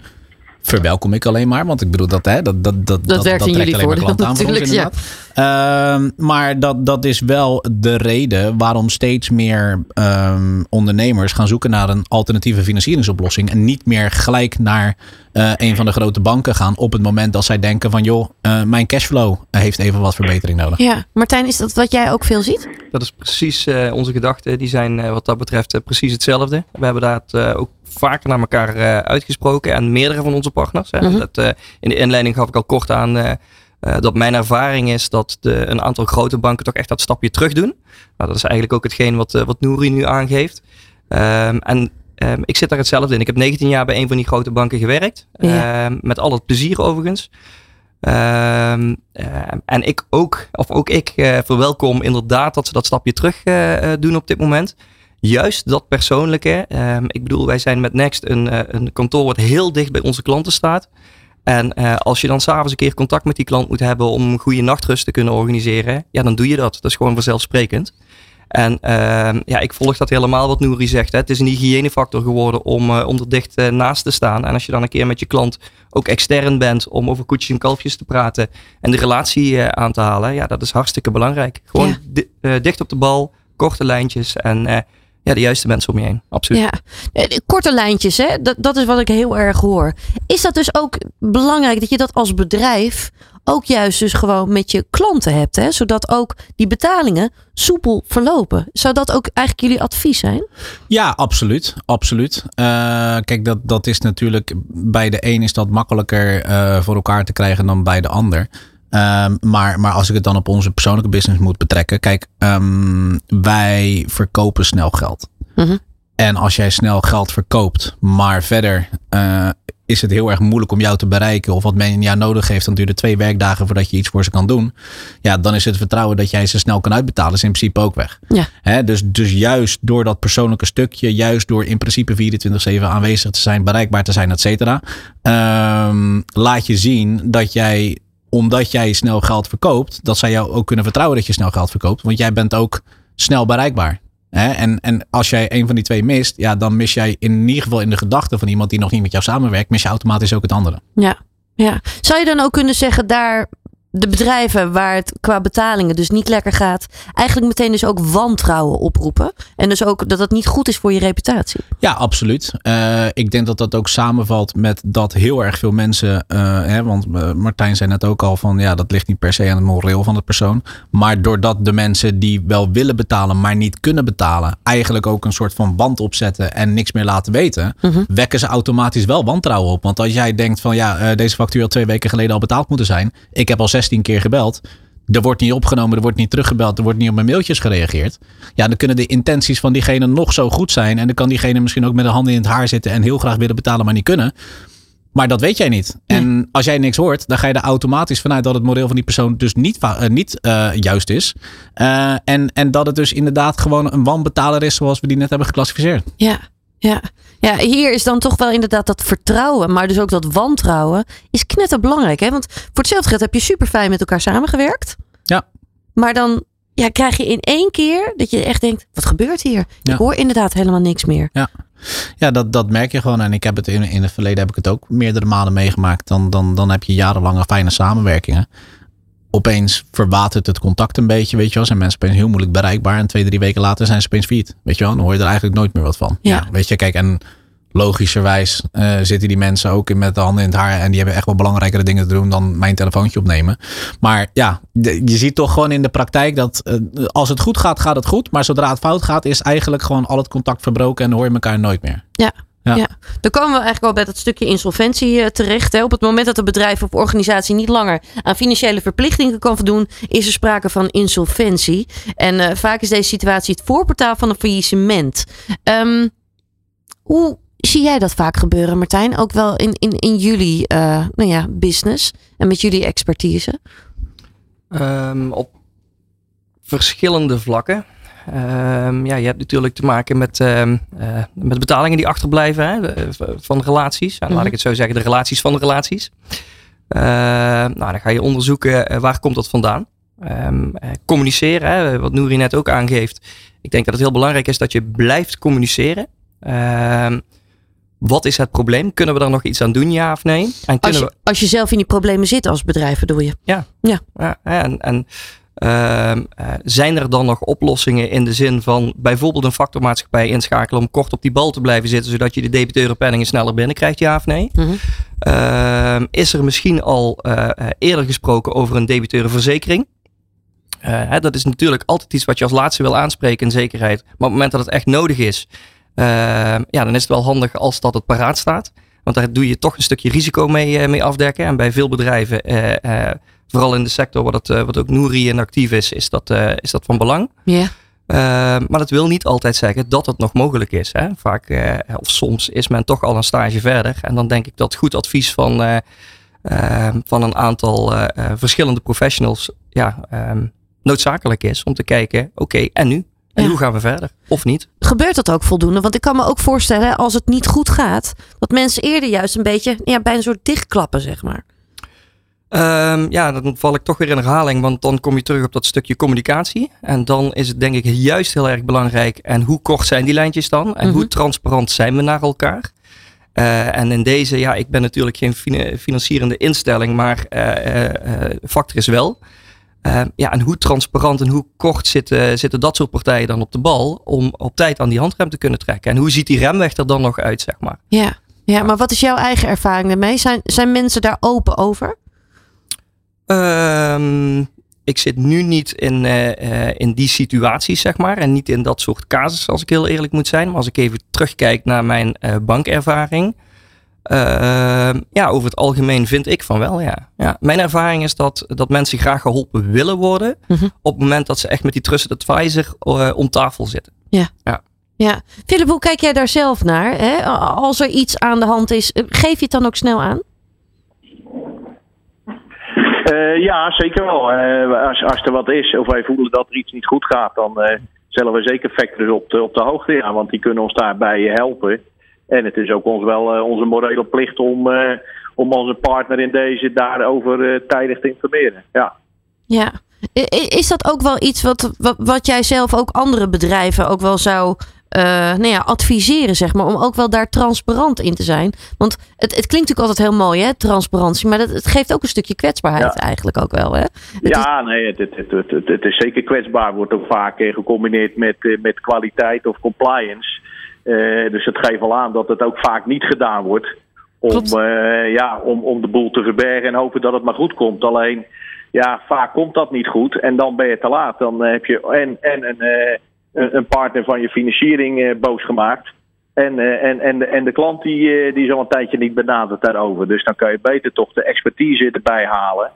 verwelkom ik alleen maar. Want ik bedoel dat, hè, dat, dat, dat, Dat werkt in trekt jullie voordeel aan voor ons, natuurlijk, ja. Ehm, maar dat, dat is wel de reden waarom steeds meer ehm, ondernemers gaan zoeken naar een alternatieve financieringsoplossing. En niet meer gelijk naar eh, een van de grote banken gaan op het moment dat zij denken van joh, eh, mijn cashflow heeft even wat verbetering nodig. Ja, Martijn, is dat wat jij ook veel ziet? Dat is precies eh, onze gedachten. Die zijn eh, wat dat betreft precies hetzelfde. We hebben dat eh, ook vaker naar elkaar eh, uitgesproken. En meerdere van onze partners. Hè. Mhm. dat, eh, in de inleiding gaf ik al kort aan eh, dat mijn ervaring is dat de, een aantal grote banken toch echt dat stapje terug doen. Nou, dat is eigenlijk ook hetgeen wat, wat Nouri nu aangeeft. Ehm, en ehm, ik zit daar hetzelfde in. Ik heb 19 jaar bij een van die grote banken gewerkt. Ja. Ehm, met al het plezier overigens. En ik ook, of ook ik, verwelkom inderdaad dat ze dat stapje terug doen op dit moment. Juist dat persoonlijke. Ehm, ik bedoel, wij zijn met Next een, eh, een kantoor wat heel dicht bij onze klanten staat. En eh, als je dan s'avonds een keer contact met die klant moet hebben om een goede nachtrust te kunnen organiseren, ja, dan doe je dat. Dat is gewoon vanzelfsprekend. En ehm, ja, ik volg dat helemaal wat Nouri zegt. Hè. Het is een hygiënefactor geworden om, om er dicht naast te staan. En als je dan een keer met je klant ook extern bent om over koetjes en kalfjes te praten en de relatie aan te halen, ja, dat is hartstikke belangrijk. Gewoon Ja. dicht op de bal, korte lijntjes en ja, de juiste mensen om je heen. Absoluut. Ja, Eh, de korte lijntjes, hè? Dat, dat is wat ik heel erg hoor. Is dat dus ook belangrijk dat je dat als bedrijf ook juist dus gewoon met je klanten hebt, hè? Zodat ook die betalingen soepel verlopen. Zou dat ook eigenlijk jullie advies zijn? Ja, absoluut. absoluut. Eh, kijk, dat, dat is natuurlijk bij de een is dat makkelijker eh, voor elkaar te krijgen dan bij de ander. Ehm, maar, maar als ik het dan op onze persoonlijke business moet betrekken. Kijk, ehm, wij verkopen snel geld. Mhm. En als jij snel geld verkoopt, maar verder eh, is het heel erg moeilijk om jou te bereiken. Of wat men jou nodig heeft, dan duurt het twee werkdagen voordat je iets voor ze kan doen. Ja, dan is het vertrouwen dat jij ze snel kan uitbetalen, is in principe ook weg. Ja. Hè, dus, dus juist door dat persoonlijke stukje, juist door in principe 24-7 aanwezig te zijn, bereikbaar te zijn, et cetera. ehm, laat je zien dat jij, omdat jij snel geld verkoopt, dat zij jou ook kunnen vertrouwen dat je snel geld verkoopt. Want jij bent ook snel bereikbaar. Hè? En, en als jij een van die twee mist, ja, dan mis jij in ieder geval in de gedachten van iemand die nog niet met jou samenwerkt, mis je automatisch ook het andere. Ja, ja. Zou je dan ook kunnen zeggen daar de bedrijven waar het qua betalingen dus niet lekker gaat, eigenlijk meteen dus ook wantrouwen oproepen? En dus ook dat het niet goed is voor je reputatie? Ja, absoluut. Eh, ik denk dat dat ook samenvalt met dat heel erg veel mensen. eh, hè, want eh, Martijn zei net ook al van ja, dat ligt niet per se aan het moreel van de persoon. Maar doordat de mensen die wel willen betalen, maar niet kunnen betalen, eigenlijk ook een soort van band opzetten en niks meer laten weten, Mhm. wekken ze automatisch wel wantrouwen op. Want als jij denkt van ja, deze factuur had twee weken geleden al betaald moeten zijn. Ik heb al 16 keer gebeld. Er wordt niet opgenomen, er wordt niet teruggebeld, er wordt niet op mijn mailtjes gereageerd. Ja, dan kunnen de intenties van diegene nog zo goed zijn. En dan kan diegene misschien ook met de handen in het haar zitten en heel graag willen betalen, maar niet kunnen. Maar dat weet jij niet. En als jij niks hoort, dan ga je er automatisch vanuit dat het moreel van die persoon dus niet, eh, niet eh, juist is. Eh, en, en dat het dus inderdaad gewoon een wanbetaler is zoals we die net hebben geclassificeerd. Ja, ja. Ja, hier is dan toch wel inderdaad dat vertrouwen, maar dus ook dat wantrouwen is knetterbelangrijk. Hè? Want voor hetzelfde geld heb je super fijn met elkaar samengewerkt. Ja. Maar dan ja, krijg je in één keer dat je echt denkt, wat gebeurt hier? Ja. Ik hoor inderdaad helemaal niks meer. Ja, dat, dat merk je gewoon. En ik heb het in, in het verleden heb ik het ook meerdere malen meegemaakt. Dan, dan, dan heb je jarenlange fijne samenwerkingen. Opeens verwatert het contact een beetje, weet je wel. Zijn mensen opeens heel moeilijk bereikbaar. En twee, drie weken later zijn ze opeens failliet. Weet je wel, dan hoor je er eigenlijk nooit meer wat van. Ja. weet je, kijk, en logischerwijs eh, zitten die mensen ook in met de handen in het haar. En die hebben echt wel belangrijkere dingen te doen dan mijn telefoontje opnemen. Maar ja, de- je ziet toch gewoon in de praktijk dat eh, als het goed gaat, gaat het goed. Maar zodra het fout gaat, is eigenlijk gewoon al het contact verbroken. En dan hoor je elkaar nooit meer. Ja. Ja. Ja. dan komen we eigenlijk al bij dat stukje insolventie eh, terecht. Hè. Op het moment dat een bedrijf of organisatie niet langer aan financiële verplichtingen kan voldoen, is er sprake van insolventie. En eh, vaak is deze situatie het voorportaal van een faillissement. Ehm, hoe zie jij dat vaak gebeuren, Martijn? Ook wel in, in, in jullie eh, nou ja, business en met jullie expertise? Ehm, op verschillende vlakken. Ehm, ja, je hebt natuurlijk te maken met, eh, met betalingen die achterblijven hè, v- van relaties. En Mhm. laat ik het zo zeggen, de relaties van de relaties. Ehm, nou, dan ga je onderzoeken eh, waar komt dat vandaan. Eh, communiceren, hè, wat Nouri net ook aangeeft. Ik denk dat het heel belangrijk is dat je blijft communiceren. Wat is het probleem? Kunnen we daar nog iets aan doen, ja of nee? En Als we, je, als je zelf in die problemen zit als bedrijf, bedoel je? ja, en en ehm, eh, zijn er dan nog oplossingen in de zin van bijvoorbeeld een factormaatschappij inschakelen om kort op die bal te blijven zitten, zodat je de debiteurenpenningen sneller binnenkrijgt, ja of nee? Mhm. Ehm, is er misschien al eh, eh, eerder gesproken over een debiteurenverzekering? Eh, hè, dat is natuurlijk altijd iets wat je als laatste wil aanspreken in zekerheid. Maar op het moment dat het echt nodig is, ehm, ja, dan is het wel handig als dat het paraat staat. Want daar doe je toch een stukje risico mee, eh, mee afdekken. En bij veel bedrijven, eh, eh, vooral in de sector wat, het, eh, wat ook Nouri in actief is, is dat, eh, is dat van belang. Ja. Ehm, maar dat wil niet altijd zeggen dat het nog mogelijk is. Hè? Vaak, eh, of soms is men toch al een stage verder. En dan denk ik dat goed advies van, eh, van een aantal eh, eh, verschillende professionals ja, ehm, noodzakelijk is. Om te kijken, oké, en nu? En Ja. hoe gaan we verder? Of niet? Gebeurt dat ook voldoende? Want ik kan me ook voorstellen, als het niet goed gaat, dat mensen eerder juist een beetje ja, bij een soort dichtklappen, zeg maar. Ehm, ja, dan val ik toch weer in herhaling, want dan kom je terug op dat stukje communicatie. En dan is het denk ik juist heel erg belangrijk. En hoe kort zijn die lijntjes dan? En Mhm. hoe transparant zijn we naar elkaar? Eh, en in deze, ja, ik ben natuurlijk geen fina- financierende instelling, maar eh, eh, factor is wel. Eh, ja, en hoe transparant en hoe kort zitten, zitten dat soort partijen dan op de bal om op tijd aan die handrem te kunnen trekken? En hoe ziet die remweg er dan nog uit, zeg maar? Ja. ja, maar wat is jouw eigen ervaring daarmee? Zijn, zijn mensen daar open over? Ehm, ik zit nu niet in, eh, eh, in die situaties, zeg maar. En niet in dat soort casussen, als ik heel eerlijk moet zijn. Maar als ik even terugkijk naar mijn eh, bankervaring. ehm, ja, over het algemeen vind ik van wel, ja. ja. Mijn ervaring is dat, dat mensen graag geholpen willen worden. Mhm. Op het moment dat ze echt met die trusted advisor om tafel zitten. Ja. Philip, hoe kijk jij daar zelf naar? Hè? Als er iets aan de hand is, geef je het dan ook snel aan? Eh, ja, zeker wel. Eh, als, als er wat is of wij voelen dat er iets niet goed gaat, dan eh stellen we zeker factors op de, op de hoogte. Ja, want die kunnen ons daarbij helpen. En het is ook ons wel onze morele plicht om, om onze partner in deze daarover tijdig te informeren. Ja. Ja. Is dat ook wel iets wat, wat, wat jij zelf ook andere bedrijven ook wel zou eh, nou ja, adviseren, zeg maar, om ook wel daar transparant in te zijn? Want het, het klinkt natuurlijk altijd heel mooi, hè, transparantie, maar dat, het geeft ook een stukje kwetsbaarheid Ja. eigenlijk ook wel, hè? Het ja, nee, het, het, is zeker kwetsbaar. Wordt ook vaak eh, gecombineerd met, eh, met kwaliteit of compliance. Dus het geeft al aan dat het ook vaak niet gedaan wordt. Om, ja, om, om de boel te verbergen en hopen dat het maar goed komt. Alleen, ja, vaak komt dat niet goed. En dan ben je te laat. Dan heb je en, en een, een, partner van je financiering eh, boos gemaakt. En, eh, en, en, de, en de klant die, eh, die is al een tijdje niet benaderd daarover. Dus dan kan je beter toch de expertise erbij halen.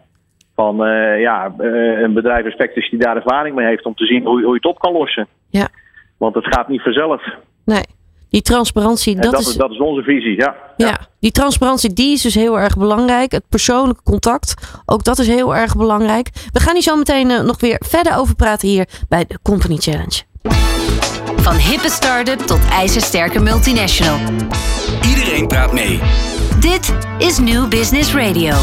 Van ja, een bedrijf als Spectris die daar ervaring mee heeft om te zien hoe, hoe je het op kan lossen. Ja. Want het gaat niet vanzelf. Nee, die transparantie, dat, dat, is, dat is onze visie, ja. ja. die transparantie, die is dus heel erg belangrijk. Het persoonlijke contact, ook dat is heel erg belangrijk. We gaan hier zo meteen nog weer verder over praten hier bij de Company Challenge. Van hippe start-up tot ijzersterke multinational. Iedereen praat mee. Dit is New Business Radio.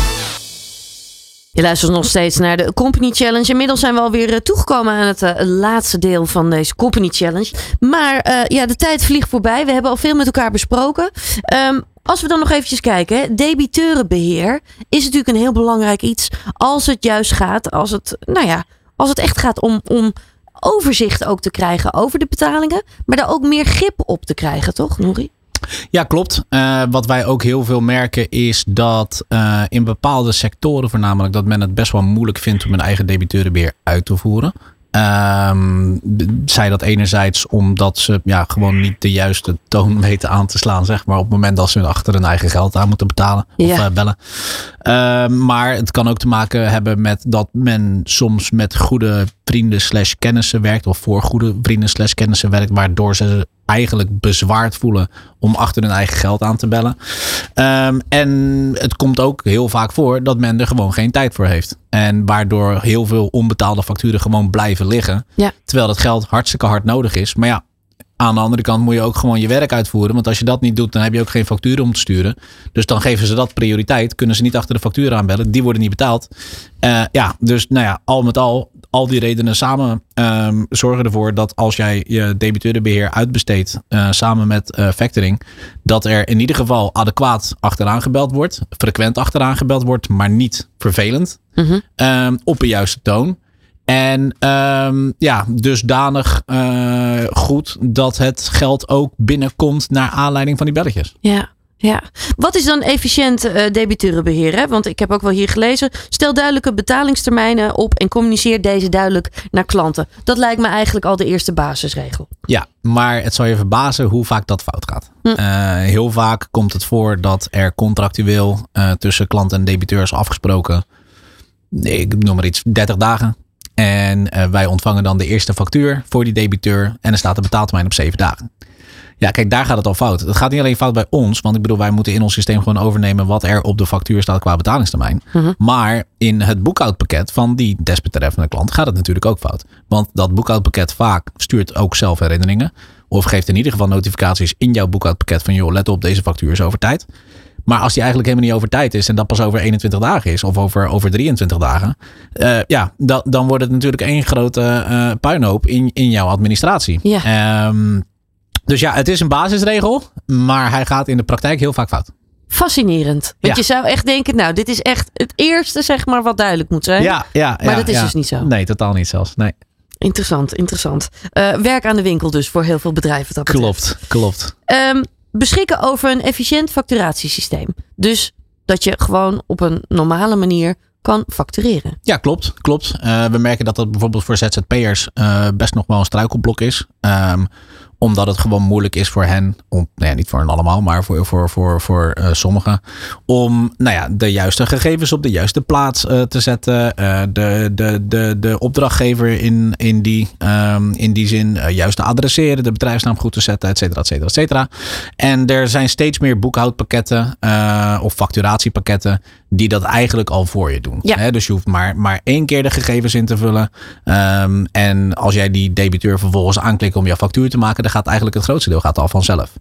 Je luistert nog steeds naar de Company Challenge. Inmiddels zijn we alweer eh, toegekomen aan het eh, laatste deel van deze Company Challenge. Maar eh, ja, de tijd vliegt voorbij. We hebben al veel met elkaar besproken. Ehm, als we dan nog eventjes kijken. hè, Debiteurenbeheer is natuurlijk een heel belangrijk iets. Als het juist gaat, als het, nou ja, als het echt gaat om, om overzicht ook te krijgen over de betalingen. Maar daar ook meer grip op te krijgen, toch, Nouri? Ja, klopt. Eh, wat wij ook heel veel merken is dat eh, in bepaalde sectoren voornamelijk dat men het best wel moeilijk vindt om een eigen debiteurenbeheer uit te voeren. Ehm, zij dat enerzijds omdat ze ja, gewoon niet de juiste toon weten aan te slaan, zeg maar, op het moment dat ze achter hun eigen geld aan moeten betalen of Ja. eh, bellen. Ehm, maar het kan ook te maken hebben met dat men soms met goede vrienden slash kennissen werkt, of voor goede vrienden slash kennissen werkt, waardoor ze eigenlijk bezwaard voelen om achter hun eigen geld aan te bellen. Ehm, en het komt ook heel vaak voor dat men er gewoon geen tijd voor heeft. En waardoor heel veel onbetaalde facturen gewoon blijven liggen. Ja. Terwijl dat geld hartstikke hard nodig is. Maar ja, aan de andere kant moet je ook gewoon je werk uitvoeren. Want als je dat niet doet, dan heb je ook geen facturen om te sturen. Dus dan geven ze dat prioriteit. Kunnen ze niet achter de facturen aanbellen. Die worden niet betaald. Eh, ja, dus nou ja, al met al, al die redenen samen ehm, zorgen ervoor dat als jij je debiteurenbeheer uitbesteedt eh, samen met eh, factoring, dat er in ieder geval adequaat achteraan gebeld wordt, frequent achteraan gebeld wordt, maar niet vervelend, Mhm. ehm, op een juiste toon. En ehm, ja, dusdanig eh, goed dat het geld ook binnenkomt naar aanleiding van die belletjes. Ja. Ja, wat is dan efficiënt eh debiteurenbeheer? Hè? Want ik heb ook wel hier gelezen. Stel duidelijke betalingstermijnen op en communiceer deze duidelijk naar klanten. Dat lijkt me eigenlijk al de eerste basisregel. Ja, maar het zal je verbazen hoe vaak dat fout gaat. Hm. Eh, heel vaak komt het voor dat er contractueel tussen klant en debiteur is afgesproken. nee, Ik noem maar iets, 30 dagen. En eh, wij ontvangen dan de eerste factuur voor die debiteur. En er staat de betaaltermijn op 7 dagen. Ja, kijk, daar gaat het al fout. Het gaat niet alleen fout bij ons. Want ik bedoel, wij moeten in ons systeem gewoon overnemen wat er op de factuur staat qua betalingstermijn. Mhm. Maar in het boekhoudpakket van die desbetreffende klant gaat het natuurlijk ook fout. Want dat boekhoudpakket vaak stuurt ook zelf herinneringen. Of geeft in ieder geval notificaties in jouw boekhoudpakket van joh, let op, deze factuur is over tijd. Maar als die eigenlijk helemaal niet over tijd is en dat pas over 21 dagen is of over, over 23 dagen, eh, ja, dan, dan wordt het natuurlijk één grote eh, puinhoop in, in jouw administratie. Ja. Ehm, dus ja, het is een basisregel, maar hij gaat in de praktijk heel vaak fout. Fascinerend. Want Ja. je zou echt denken, nou, dit is echt het eerste, zeg maar, wat duidelijk moet zijn. Ja, ja, Maar ja, dat is ja. dus niet zo. Nee, totaal niet zelfs. Nee, Interessant, interessant. Eh, werk aan de winkel dus voor heel veel bedrijven. Dat betreft. klopt, klopt. Beschikken over een efficiënt facturatiesysteem. Dus dat je gewoon op een normale manier kan factureren. Ja, klopt. klopt. Eh, we merken dat dat bijvoorbeeld voor ZZP'ers eh best nog wel een struikelblok is. Ehm, omdat het gewoon moeilijk is voor hen, om, nou ja, niet voor hen allemaal, maar voor, voor, voor, voor eh, sommigen, om nou ja, de juiste gegevens op de juiste plaats eh, te zetten. Eh, de, de, de, de opdrachtgever in, in, die, ehm, in die zin juist te adresseren, de bedrijfsnaam goed te zetten, et cetera, et cetera, et cetera. En er zijn steeds meer boekhoudpakketten of facturatiepakketten die dat eigenlijk al voor je doen. Ja. Dus je hoeft maar, maar één keer de gegevens in te vullen. Ehm, en als jij die debiteur vervolgens aanklikt om jouw factuur te maken, dan gaat eigenlijk het grootste deel gaat al vanzelf.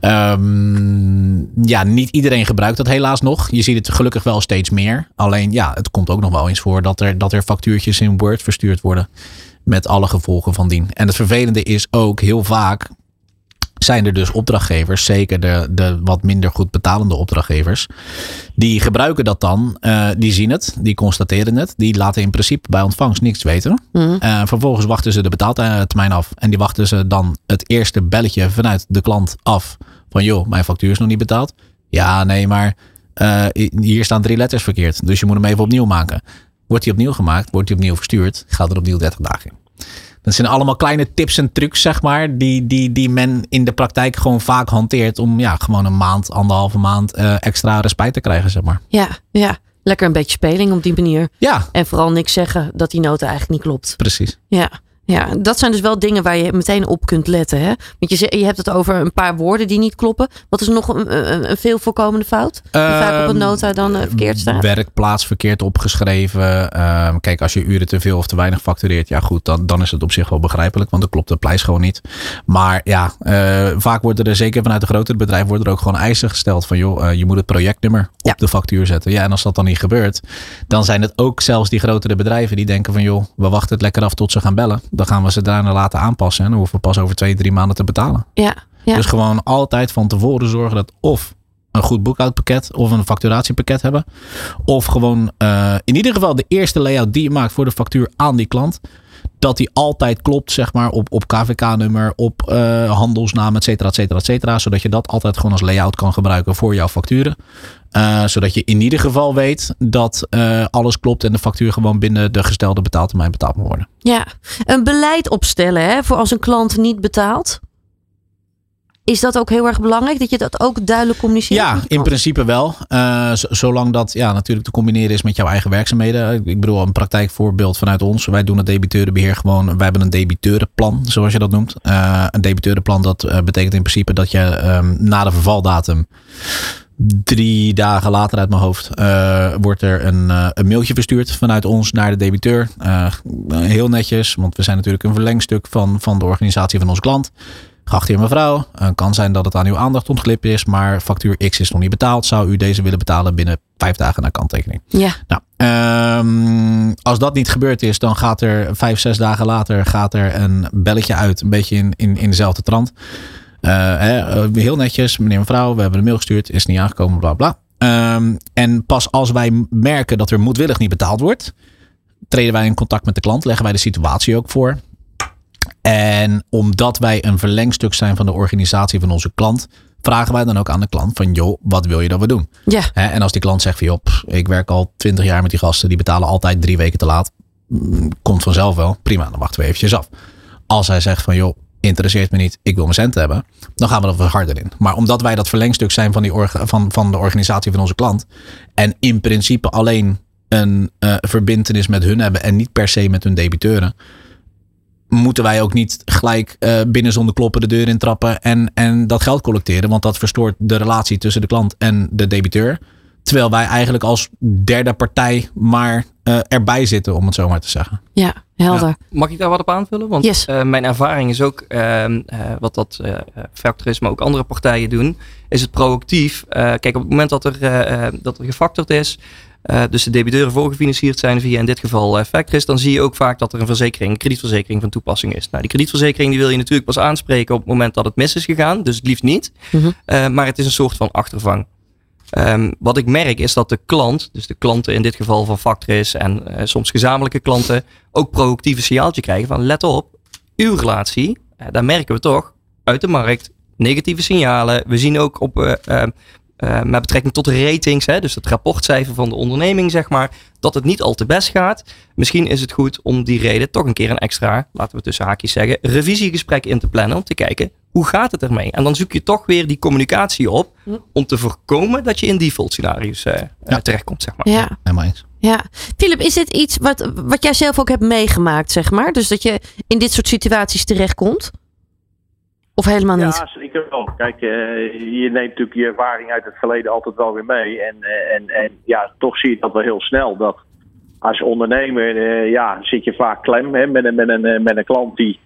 Ehm, ja, niet iedereen gebruikt dat helaas nog. Je ziet het gelukkig wel steeds meer. Alleen ja, het komt ook nog wel eens voor dat er, dat er factuurtjes in Word verstuurd worden. Met alle gevolgen van dien. En het vervelende is ook heel vaak zijn er dus opdrachtgevers, zeker de, de wat minder goed betalende opdrachtgevers, die gebruiken dat dan. eh, die zien het, die constateren het, die laten in principe bij ontvangst niks weten. Mhm. Eh, vervolgens wachten ze de betaaltermijn af en die wachten ze dan het eerste belletje vanuit de klant af van joh, mijn factuur is nog niet betaald. Ja, nee, maar eh, hier staan drie letters verkeerd, dus je moet hem even opnieuw maken. Wordt die opnieuw gemaakt, wordt die opnieuw verstuurd, gaat er opnieuw 30 dagen in. Dat zijn allemaal kleine tips en trucs, zeg maar, die, die, die men in de praktijk gewoon vaak hanteert om ja, gewoon een maand, anderhalve maand eh, extra respijt te krijgen, zeg maar. Ja, ja. Lekker een beetje speling op die manier. Ja, En vooral niks zeggen dat die nota eigenlijk niet klopt. precies. Ja. Ja, dat zijn dus wel dingen waar je meteen op kunt letten. Hè? Want je, je hebt het over een paar woorden die niet kloppen. Wat is nog een, een, een veel voorkomende fout? Die vaak op een Ehm, nota dan eh, verkeerd staat? Werkplaats verkeerd opgeschreven. Ehm, kijk, als je uren te veel of te weinig factureert, ja goed, dan, dan is het op zich wel begrijpelijk, want dan klopt de prijs gewoon niet. Maar ja, eh, vaak worden er zeker vanuit de grotere bedrijven worden er ook gewoon eisen gesteld van joh, eh, je moet het projectnummer op Ja. de factuur zetten. Ja, en als dat dan niet gebeurt, dan zijn het ook zelfs die grotere bedrijven die denken van joh, we wachten het lekker af tot ze gaan bellen. Dan gaan we ze daarna laten aanpassen en dan hoeven we pas over twee, drie maanden te betalen. Ja, ja. Dus gewoon altijd van tevoren zorgen dat of een goed boekhoudpakket of een facturatiepakket hebben. Of gewoon eh, in ieder geval de eerste layout die je maakt voor de factuur aan die klant. Dat die altijd klopt, zeg maar, op, op KVK-nummer, op eh, handelsnaam, et cetera, et cetera, et cetera. Zodat je dat altijd gewoon als layout kan gebruiken voor jouw facturen. Eh, zodat je in ieder geval weet dat eh, alles klopt en de factuur gewoon binnen de gestelde betaaltermijn betaald moet worden. ja. Een beleid opstellen hè, voor als een klant niet betaalt. Is dat ook heel erg belangrijk? Dat je dat ook duidelijk communiceert? Ja, in principe wel. Eh, zolang dat ja, natuurlijk te combineren is met jouw eigen werkzaamheden. Ik bedoel, een praktijkvoorbeeld vanuit ons. Wij doen het debiteurenbeheer gewoon. Wij hebben een debiteurenplan, zoals je dat noemt. Een debiteurenplan, dat betekent in principe dat je ehm, na de vervaldatum. Drie dagen later uit mijn hoofd eh, wordt er een, eh, een mailtje verstuurd vanuit ons naar de debiteur. Eh, heel netjes, want we zijn natuurlijk een verlengstuk van, van de organisatie van onze klant. Geachte mevrouw, het kan zijn dat het aan uw aandacht ontglippen is, maar factuur X is nog niet betaald. Zou u deze willen betalen binnen vijf dagen naar kanttekening? Ja, Nou, ehm, als dat niet gebeurd is, dan gaat er vijf, zes dagen later gaat er een belletje uit. Een beetje in, in, in dezelfde trant. Eh, eh, heel netjes, meneer mevrouw, we hebben een mail gestuurd, is niet aangekomen, bla bla. Ehm, en pas als wij merken dat er moedwillig niet betaald wordt, treden wij in contact met de klant, leggen wij de situatie ook voor. En omdat wij een verlengstuk zijn van de organisatie van onze klant, vragen wij dan ook aan de klant van joh, wat wil je dat we doen? ja, en als die klant zegt van joh, ik werk al twintig jaar met die gasten, die betalen altijd drie weken te laat. Mm, Komt vanzelf wel, prima, dan wachten we eventjes af. Als hij zegt van joh, interesseert me niet, ik wil mijn cent hebben, dan gaan we er wat harder in. Maar omdat wij dat verlengstuk zijn van, die van, van de organisatie van onze klant en in principe alleen een eh verbintenis met hun hebben en niet per se met hun debiteuren, moeten wij ook niet gelijk eh, binnen zonder kloppen de deur intrappen en, en dat geld collecteren. Want dat verstoort de relatie tussen de klant en de debiteur. Terwijl wij eigenlijk als derde partij maar eh, erbij zitten, om het zo maar te zeggen. ja, helder. Mag ik daar wat op aanvullen? Want Yes. eh, mijn ervaring is ook, ehm, eh, wat dat eh Factor is, maar ook andere partijen doen, is het proactief. Kijk, op het moment dat er, dat er gefactord is, dus de debiteuren voorgefinancierd zijn via in dit geval Factoris, dan zie je ook vaak dat er een verzekering, een kredietverzekering van toepassing is. Nou, die kredietverzekering die wil je natuurlijk pas aanspreken op het moment dat het mis is gegaan, dus het liefst niet. Mhm. Maar het is een soort van achtervang. Ehm, wat ik merk is dat de klant, dus de klanten in dit geval van Factoris en eh, soms gezamenlijke klanten, ook proactief een signaaltje krijgen van let op, uw relatie, eh, daar merken we toch uit de markt negatieve signalen. We zien ook op, eh, eh, eh, met betrekking tot ratings, hè, dus het rapportcijfer van de onderneming, zeg maar, dat het niet al te best gaat. Misschien is het goed om die reden toch een keer een extra, laten we tussen haakjes zeggen, revisiegesprek in te plannen om te kijken hoe gaat het ermee. En dan zoek je toch weer die communicatie op om te voorkomen dat je in default scenario's eh, eh, terechtkomt, zeg maar. Ja, Helemaal eens. ja. Philip, is dit iets wat, wat jij zelf ook hebt meegemaakt, zeg maar? Dus dat je in dit soort situaties terechtkomt? Of helemaal niet? Ja, zeker wel. Kijk, eh, je neemt natuurlijk je ervaring uit het verleden altijd wel weer mee. En, en, en ja, toch zie je dat wel heel snel. Dat als ondernemer eh, ja, zit je vaak klem hè, met, een, met, een, met een klant die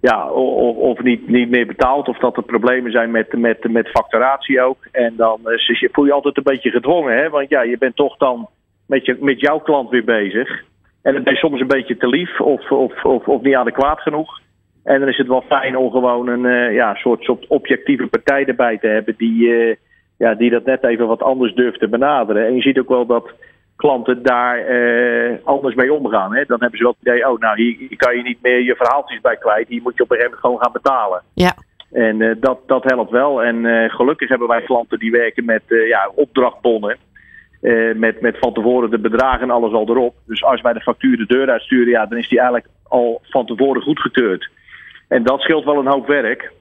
ja, of, of niet, niet meer betaalt. Of dat er problemen zijn met, met, met facturatie ook. En dan eh, voel je altijd een beetje gedwongen. Hè? Want ja, je bent toch dan met, je, met jouw klant weer bezig. En dan ben je soms een beetje te lief of, of, of, of niet adequaat genoeg. En dan is het wel fijn om gewoon een eh, ja, soort, soort objectieve partij erbij te hebben die, eh, ja, die dat net even wat anders durft te benaderen. En je ziet ook wel dat klanten daar eh, anders mee omgaan. Hè? Dan hebben ze wel het idee, oh nou, hier, hier kan je niet meer je verhaaltjes bij kwijt. Hier moet je op een gegeven moment gewoon gaan betalen. Ja, En eh, dat, dat helpt wel. En eh, gelukkig hebben wij klanten die werken met ja, opdrachtbonnen. Met, met van tevoren de bedragen en alles al erop. Dus als wij de factuur de deur uitsturen, ja, dan is die eigenlijk al van tevoren goedgekeurd. En dat scheelt wel een hoop werk.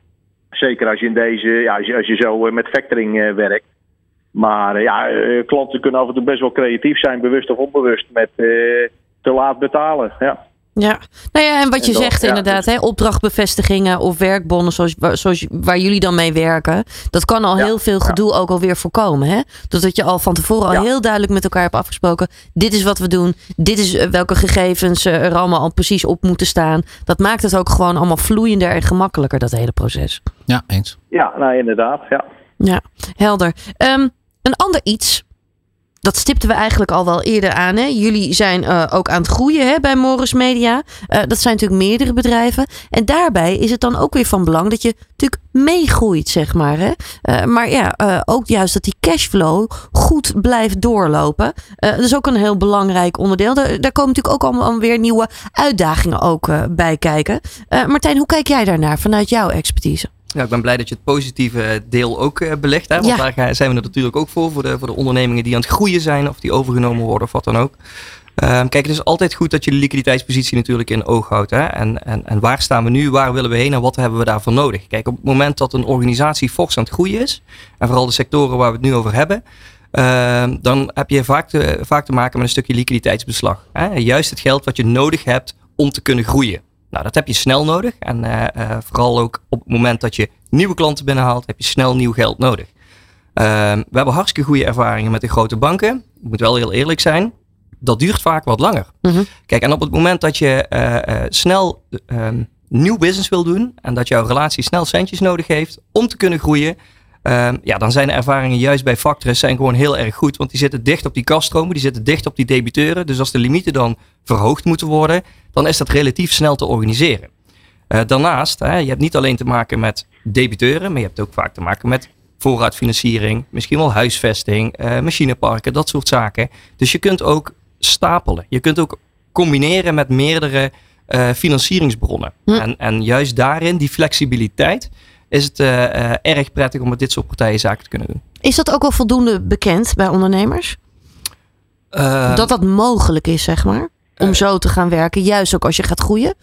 Zeker als je in deze, ja, als je, als je zo met factoring werkt. Maar eh, ja, eh, klanten kunnen af en toe best wel creatief zijn, bewust of onbewust, met eh, te laat betalen. Ja. Ja, nou ja, en wat je En zegt ja, inderdaad, dus- hè, opdrachtbevestigingen of werkbonnen zoals, waar- zoals, waar jullie dan mee werken, dat kan al Ja, heel veel ja. gedoe ook alweer voorkomen. Hè? Doordat je al van tevoren al heel duidelijk met elkaar hebt afgesproken, dit is wat we doen, dit is welke gegevens eh, er allemaal al precies op moeten staan. Dat maakt het ook gewoon allemaal vloeiender en gemakkelijker, dat hele proces. Ja, eens. Ja, nou inderdaad. Ja. Ja, helder. Ehm, een ander iets. Dat stipten we eigenlijk al wel eerder aan. Hè? Jullie zijn eh, ook aan het groeien hè, bij Morris Media. Eh, dat zijn natuurlijk meerdere bedrijven. En daarbij is het dan ook weer van belang dat je natuurlijk meegroeit, zeg maar. Hè? Eh, maar ja, ook juist dat die cashflow goed blijft doorlopen. Dat is ook een heel belangrijk onderdeel. Daar, komen natuurlijk ook allemaal weer nieuwe uitdagingen ook bij kijken. Martijn, hoe kijk jij daarnaar vanuit jouw expertise? Ja, ik ben blij dat je het positieve deel ook eh, belicht. Hè? Want Ja. daar zijn we er natuurlijk ook voor, voor de, voor de ondernemingen die aan het groeien zijn of die overgenomen worden of wat dan ook. Ehm, kijk, het is altijd goed dat je de liquiditeitspositie natuurlijk in oog houdt. Hè? En, en, en waar staan we nu, waar willen we heen en wat hebben we daarvoor nodig? Kijk, op het moment dat een organisatie fors aan het groeien is, en vooral de sectoren waar we het nu over hebben, ehm, dan heb je vaak te, vaak te maken met een stukje liquiditeitsbeslag. Hè? Juist het geld wat je nodig hebt om te kunnen groeien. Nou, dat heb je snel nodig. En eh, eh, vooral ook op het moment dat je nieuwe klanten binnenhaalt, heb je snel nieuw geld nodig. Ehm, we hebben hartstikke goede ervaringen met de grote banken. Ik moet wel heel eerlijk zijn. Dat duurt vaak wat langer. Mhm. Kijk, en op het moment dat je eh, snel ehm, nieuw business wil doen en dat jouw relatie snel centjes nodig heeft om te kunnen groeien, ehm, ja, dan zijn de ervaringen juist bij Factors zijn gewoon heel erg goed. Want die zitten dicht op die kaststromen, die zitten dicht op die debiteuren. Dus als de limieten dan verhoogd moeten worden, dan is dat relatief snel te organiseren. Eh, daarnaast, hè, je hebt niet alleen te maken met debiteuren, maar je hebt ook vaak te maken met voorraadfinanciering, misschien wel huisvesting, eh, machineparken, dat soort zaken. Dus je kunt ook stapelen. Je kunt ook combineren met meerdere eh, financieringsbronnen. Hm. En, en juist daarin, die flexibiliteit, is het eh, eh, erg prettig om met dit soort partijen zaken te kunnen doen. Is dat ook wel voldoende bekend bij ondernemers? Eh, dat dat mogelijk is, zeg maar? Om zo te gaan werken, juist ook als je gaat groeien?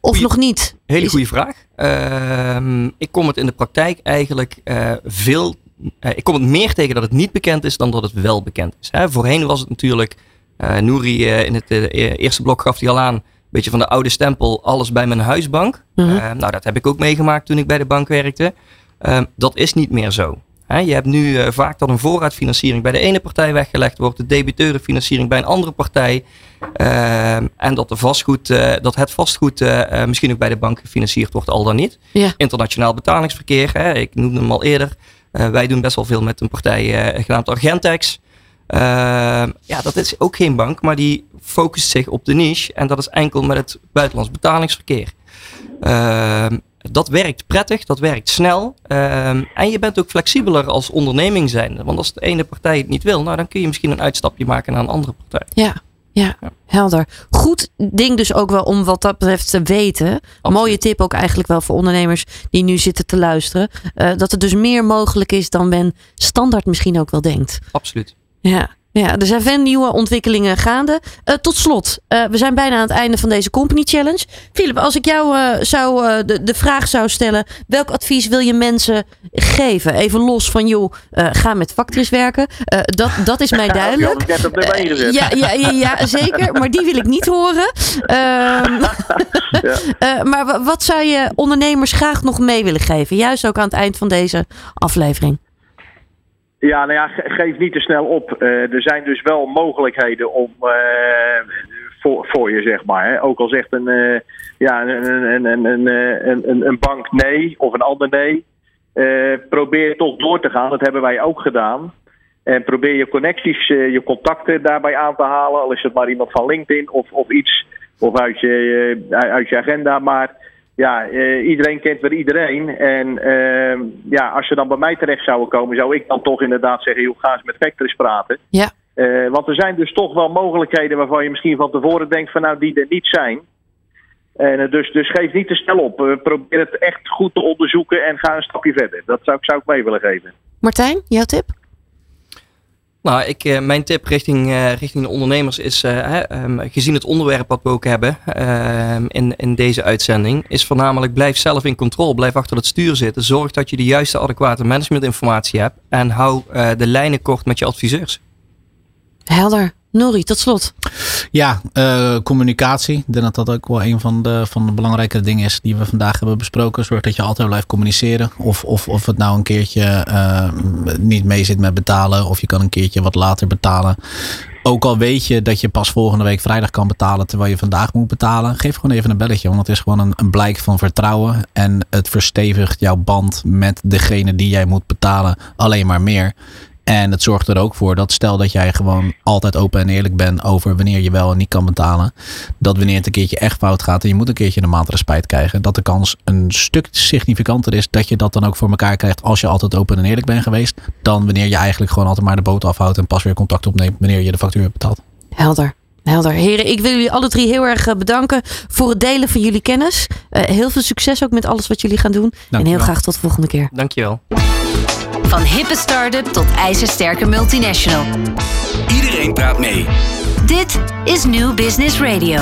Of Goeie- nog niet? Hele goede vraag. Ehm, ik kom het in de praktijk eigenlijk veel. ik kom het meer tegen dat het niet bekend is dan dat het wel bekend is. Hè. Voorheen was het natuurlijk. Nouri in het eerste blok gaf hij al aan. Beetje van de oude stempel, alles bij mijn huisbank. Mhm. Eh, nou, dat heb ik ook meegemaakt toen ik bij de bank werkte. Ehm, dat is niet meer zo. Hè, je hebt nu eh, vaak dat een voorraadfinanciering bij de ene partij weggelegd wordt, de debiteurenfinanciering bij een andere partij. En dat, de vastgoed, eh, dat het vastgoed eh, eh, misschien ook bij de bank gefinancierd wordt, al dan niet. Ja. Internationaal betalingsverkeer, hè, ik noemde hem al eerder. Eh, wij doen best wel veel met een partij eh, genaamd Argentex. Ehm, ja, dat is ook geen bank, maar die focust zich op de niche. En dat is enkel met het buitenlands betalingsverkeer. Ehm, dat werkt prettig, dat werkt snel. Ehm, en je bent ook flexibeler als onderneming zijn. Want als de ene partij het niet wil, nou, dan kun je misschien een uitstapje maken naar een andere partij. Ja, ja, helder. Goed ding dus ook wel om wat dat betreft te weten. Mooie tip ook eigenlijk wel voor ondernemers die nu zitten te luisteren. eh, dat er dus meer mogelijk is dan men standaard misschien ook wel denkt. Absoluut. Ja, ja er zijn veel nieuwe ontwikkelingen gaande. Eh, tot slot, eh, we zijn bijna aan het einde van deze Company Challenge. Philip, als ik jou eh, zou, de, de vraag zou stellen: welk advies wil je mensen geven? Even los van, joh, ga met Factories werken. Dat, dat is mij duidelijk. had ik op 1 gezet. Ja, ja, ja, ja, zeker. Maar die wil ik niet horen. Ehm, Ja. eh, maar wa- wat zou je ondernemers graag nog mee willen geven? Juist ook aan het eind van deze aflevering. Ja, nou ja, ge- geef niet te snel op. Eh, er zijn dus wel mogelijkheden om eh, voor, voor je, zeg maar. Hè. Ook al zegt een, eh, ja, een, een, een, een, een, bank nee of een ander nee. probeer toch door te gaan. Dat hebben wij ook gedaan. En probeer je connecties, je contacten daarbij aan te halen. Al is het maar iemand van LinkedIn of, of iets. Of uit je, uit je agenda. Maar ja, eh, iedereen kent weer iedereen. En eh, ja, als ze dan bij mij terecht zouden komen, zou ik dan toch inderdaad zeggen: joh, ga eens met Factories praten. Ja. Eh, want er zijn dus toch wel mogelijkheden waarvan je misschien van tevoren denkt: van nou, die er niet zijn. En eh, dus, dus geef niet te snel op. Probeer het echt goed te onderzoeken en ga een stapje verder. Dat zou, ik- zou ik mee willen geven. Martijn, jouw tip? Nou, ik, eh, mijn tip richting, eh, richting de ondernemers is, eh, ehm, gezien het onderwerp wat we ook hebben ehm, in, in deze uitzending, is voornamelijk blijf zelf in controle, blijf achter het stuur zitten, zorg dat je de juiste adequate managementinformatie hebt en hou de lijnen kort met je adviseurs. Helder. Norrie, tot slot. Ja, uh, communicatie. Ik denk dat dat ook wel een van de, van de belangrijke dingen is die we vandaag hebben besproken. Zorg dat je altijd blijft communiceren. Of, of, of het nou een keertje uh, niet mee zit met betalen. Of je kan een keertje wat later betalen. Ook al weet je dat je pas volgende week vrijdag kan betalen terwijl je vandaag moet betalen. Geef gewoon even een belletje. Want het is gewoon een, een blijk van vertrouwen. En het verstevigt jouw band met degene die jij moet betalen alleen maar meer. En het zorgt er ook voor dat stel dat jij gewoon altijd open en eerlijk bent over wanneer je wel en niet kan betalen. Dat wanneer het een keertje echt fout gaat en je moet een keertje een maand respijt krijgen. Dat de kans een stuk significanter is dat je dat dan ook voor elkaar krijgt als je altijd open en eerlijk bent geweest. Dan wanneer je eigenlijk gewoon altijd maar de boot afhoudt en pas weer contact opneemt wanneer je de factuur hebt betaald. Helder. Helder. Heren, ik wil jullie alle drie heel erg eh, bedanken voor het delen van jullie kennis. Uh, heel veel succes ook met alles wat jullie gaan doen. En heel graag tot de volgende keer. Dankjewel. Van hippe start-up tot ijzersterke multinational. Iedereen praat mee. Dit is New Business Radio.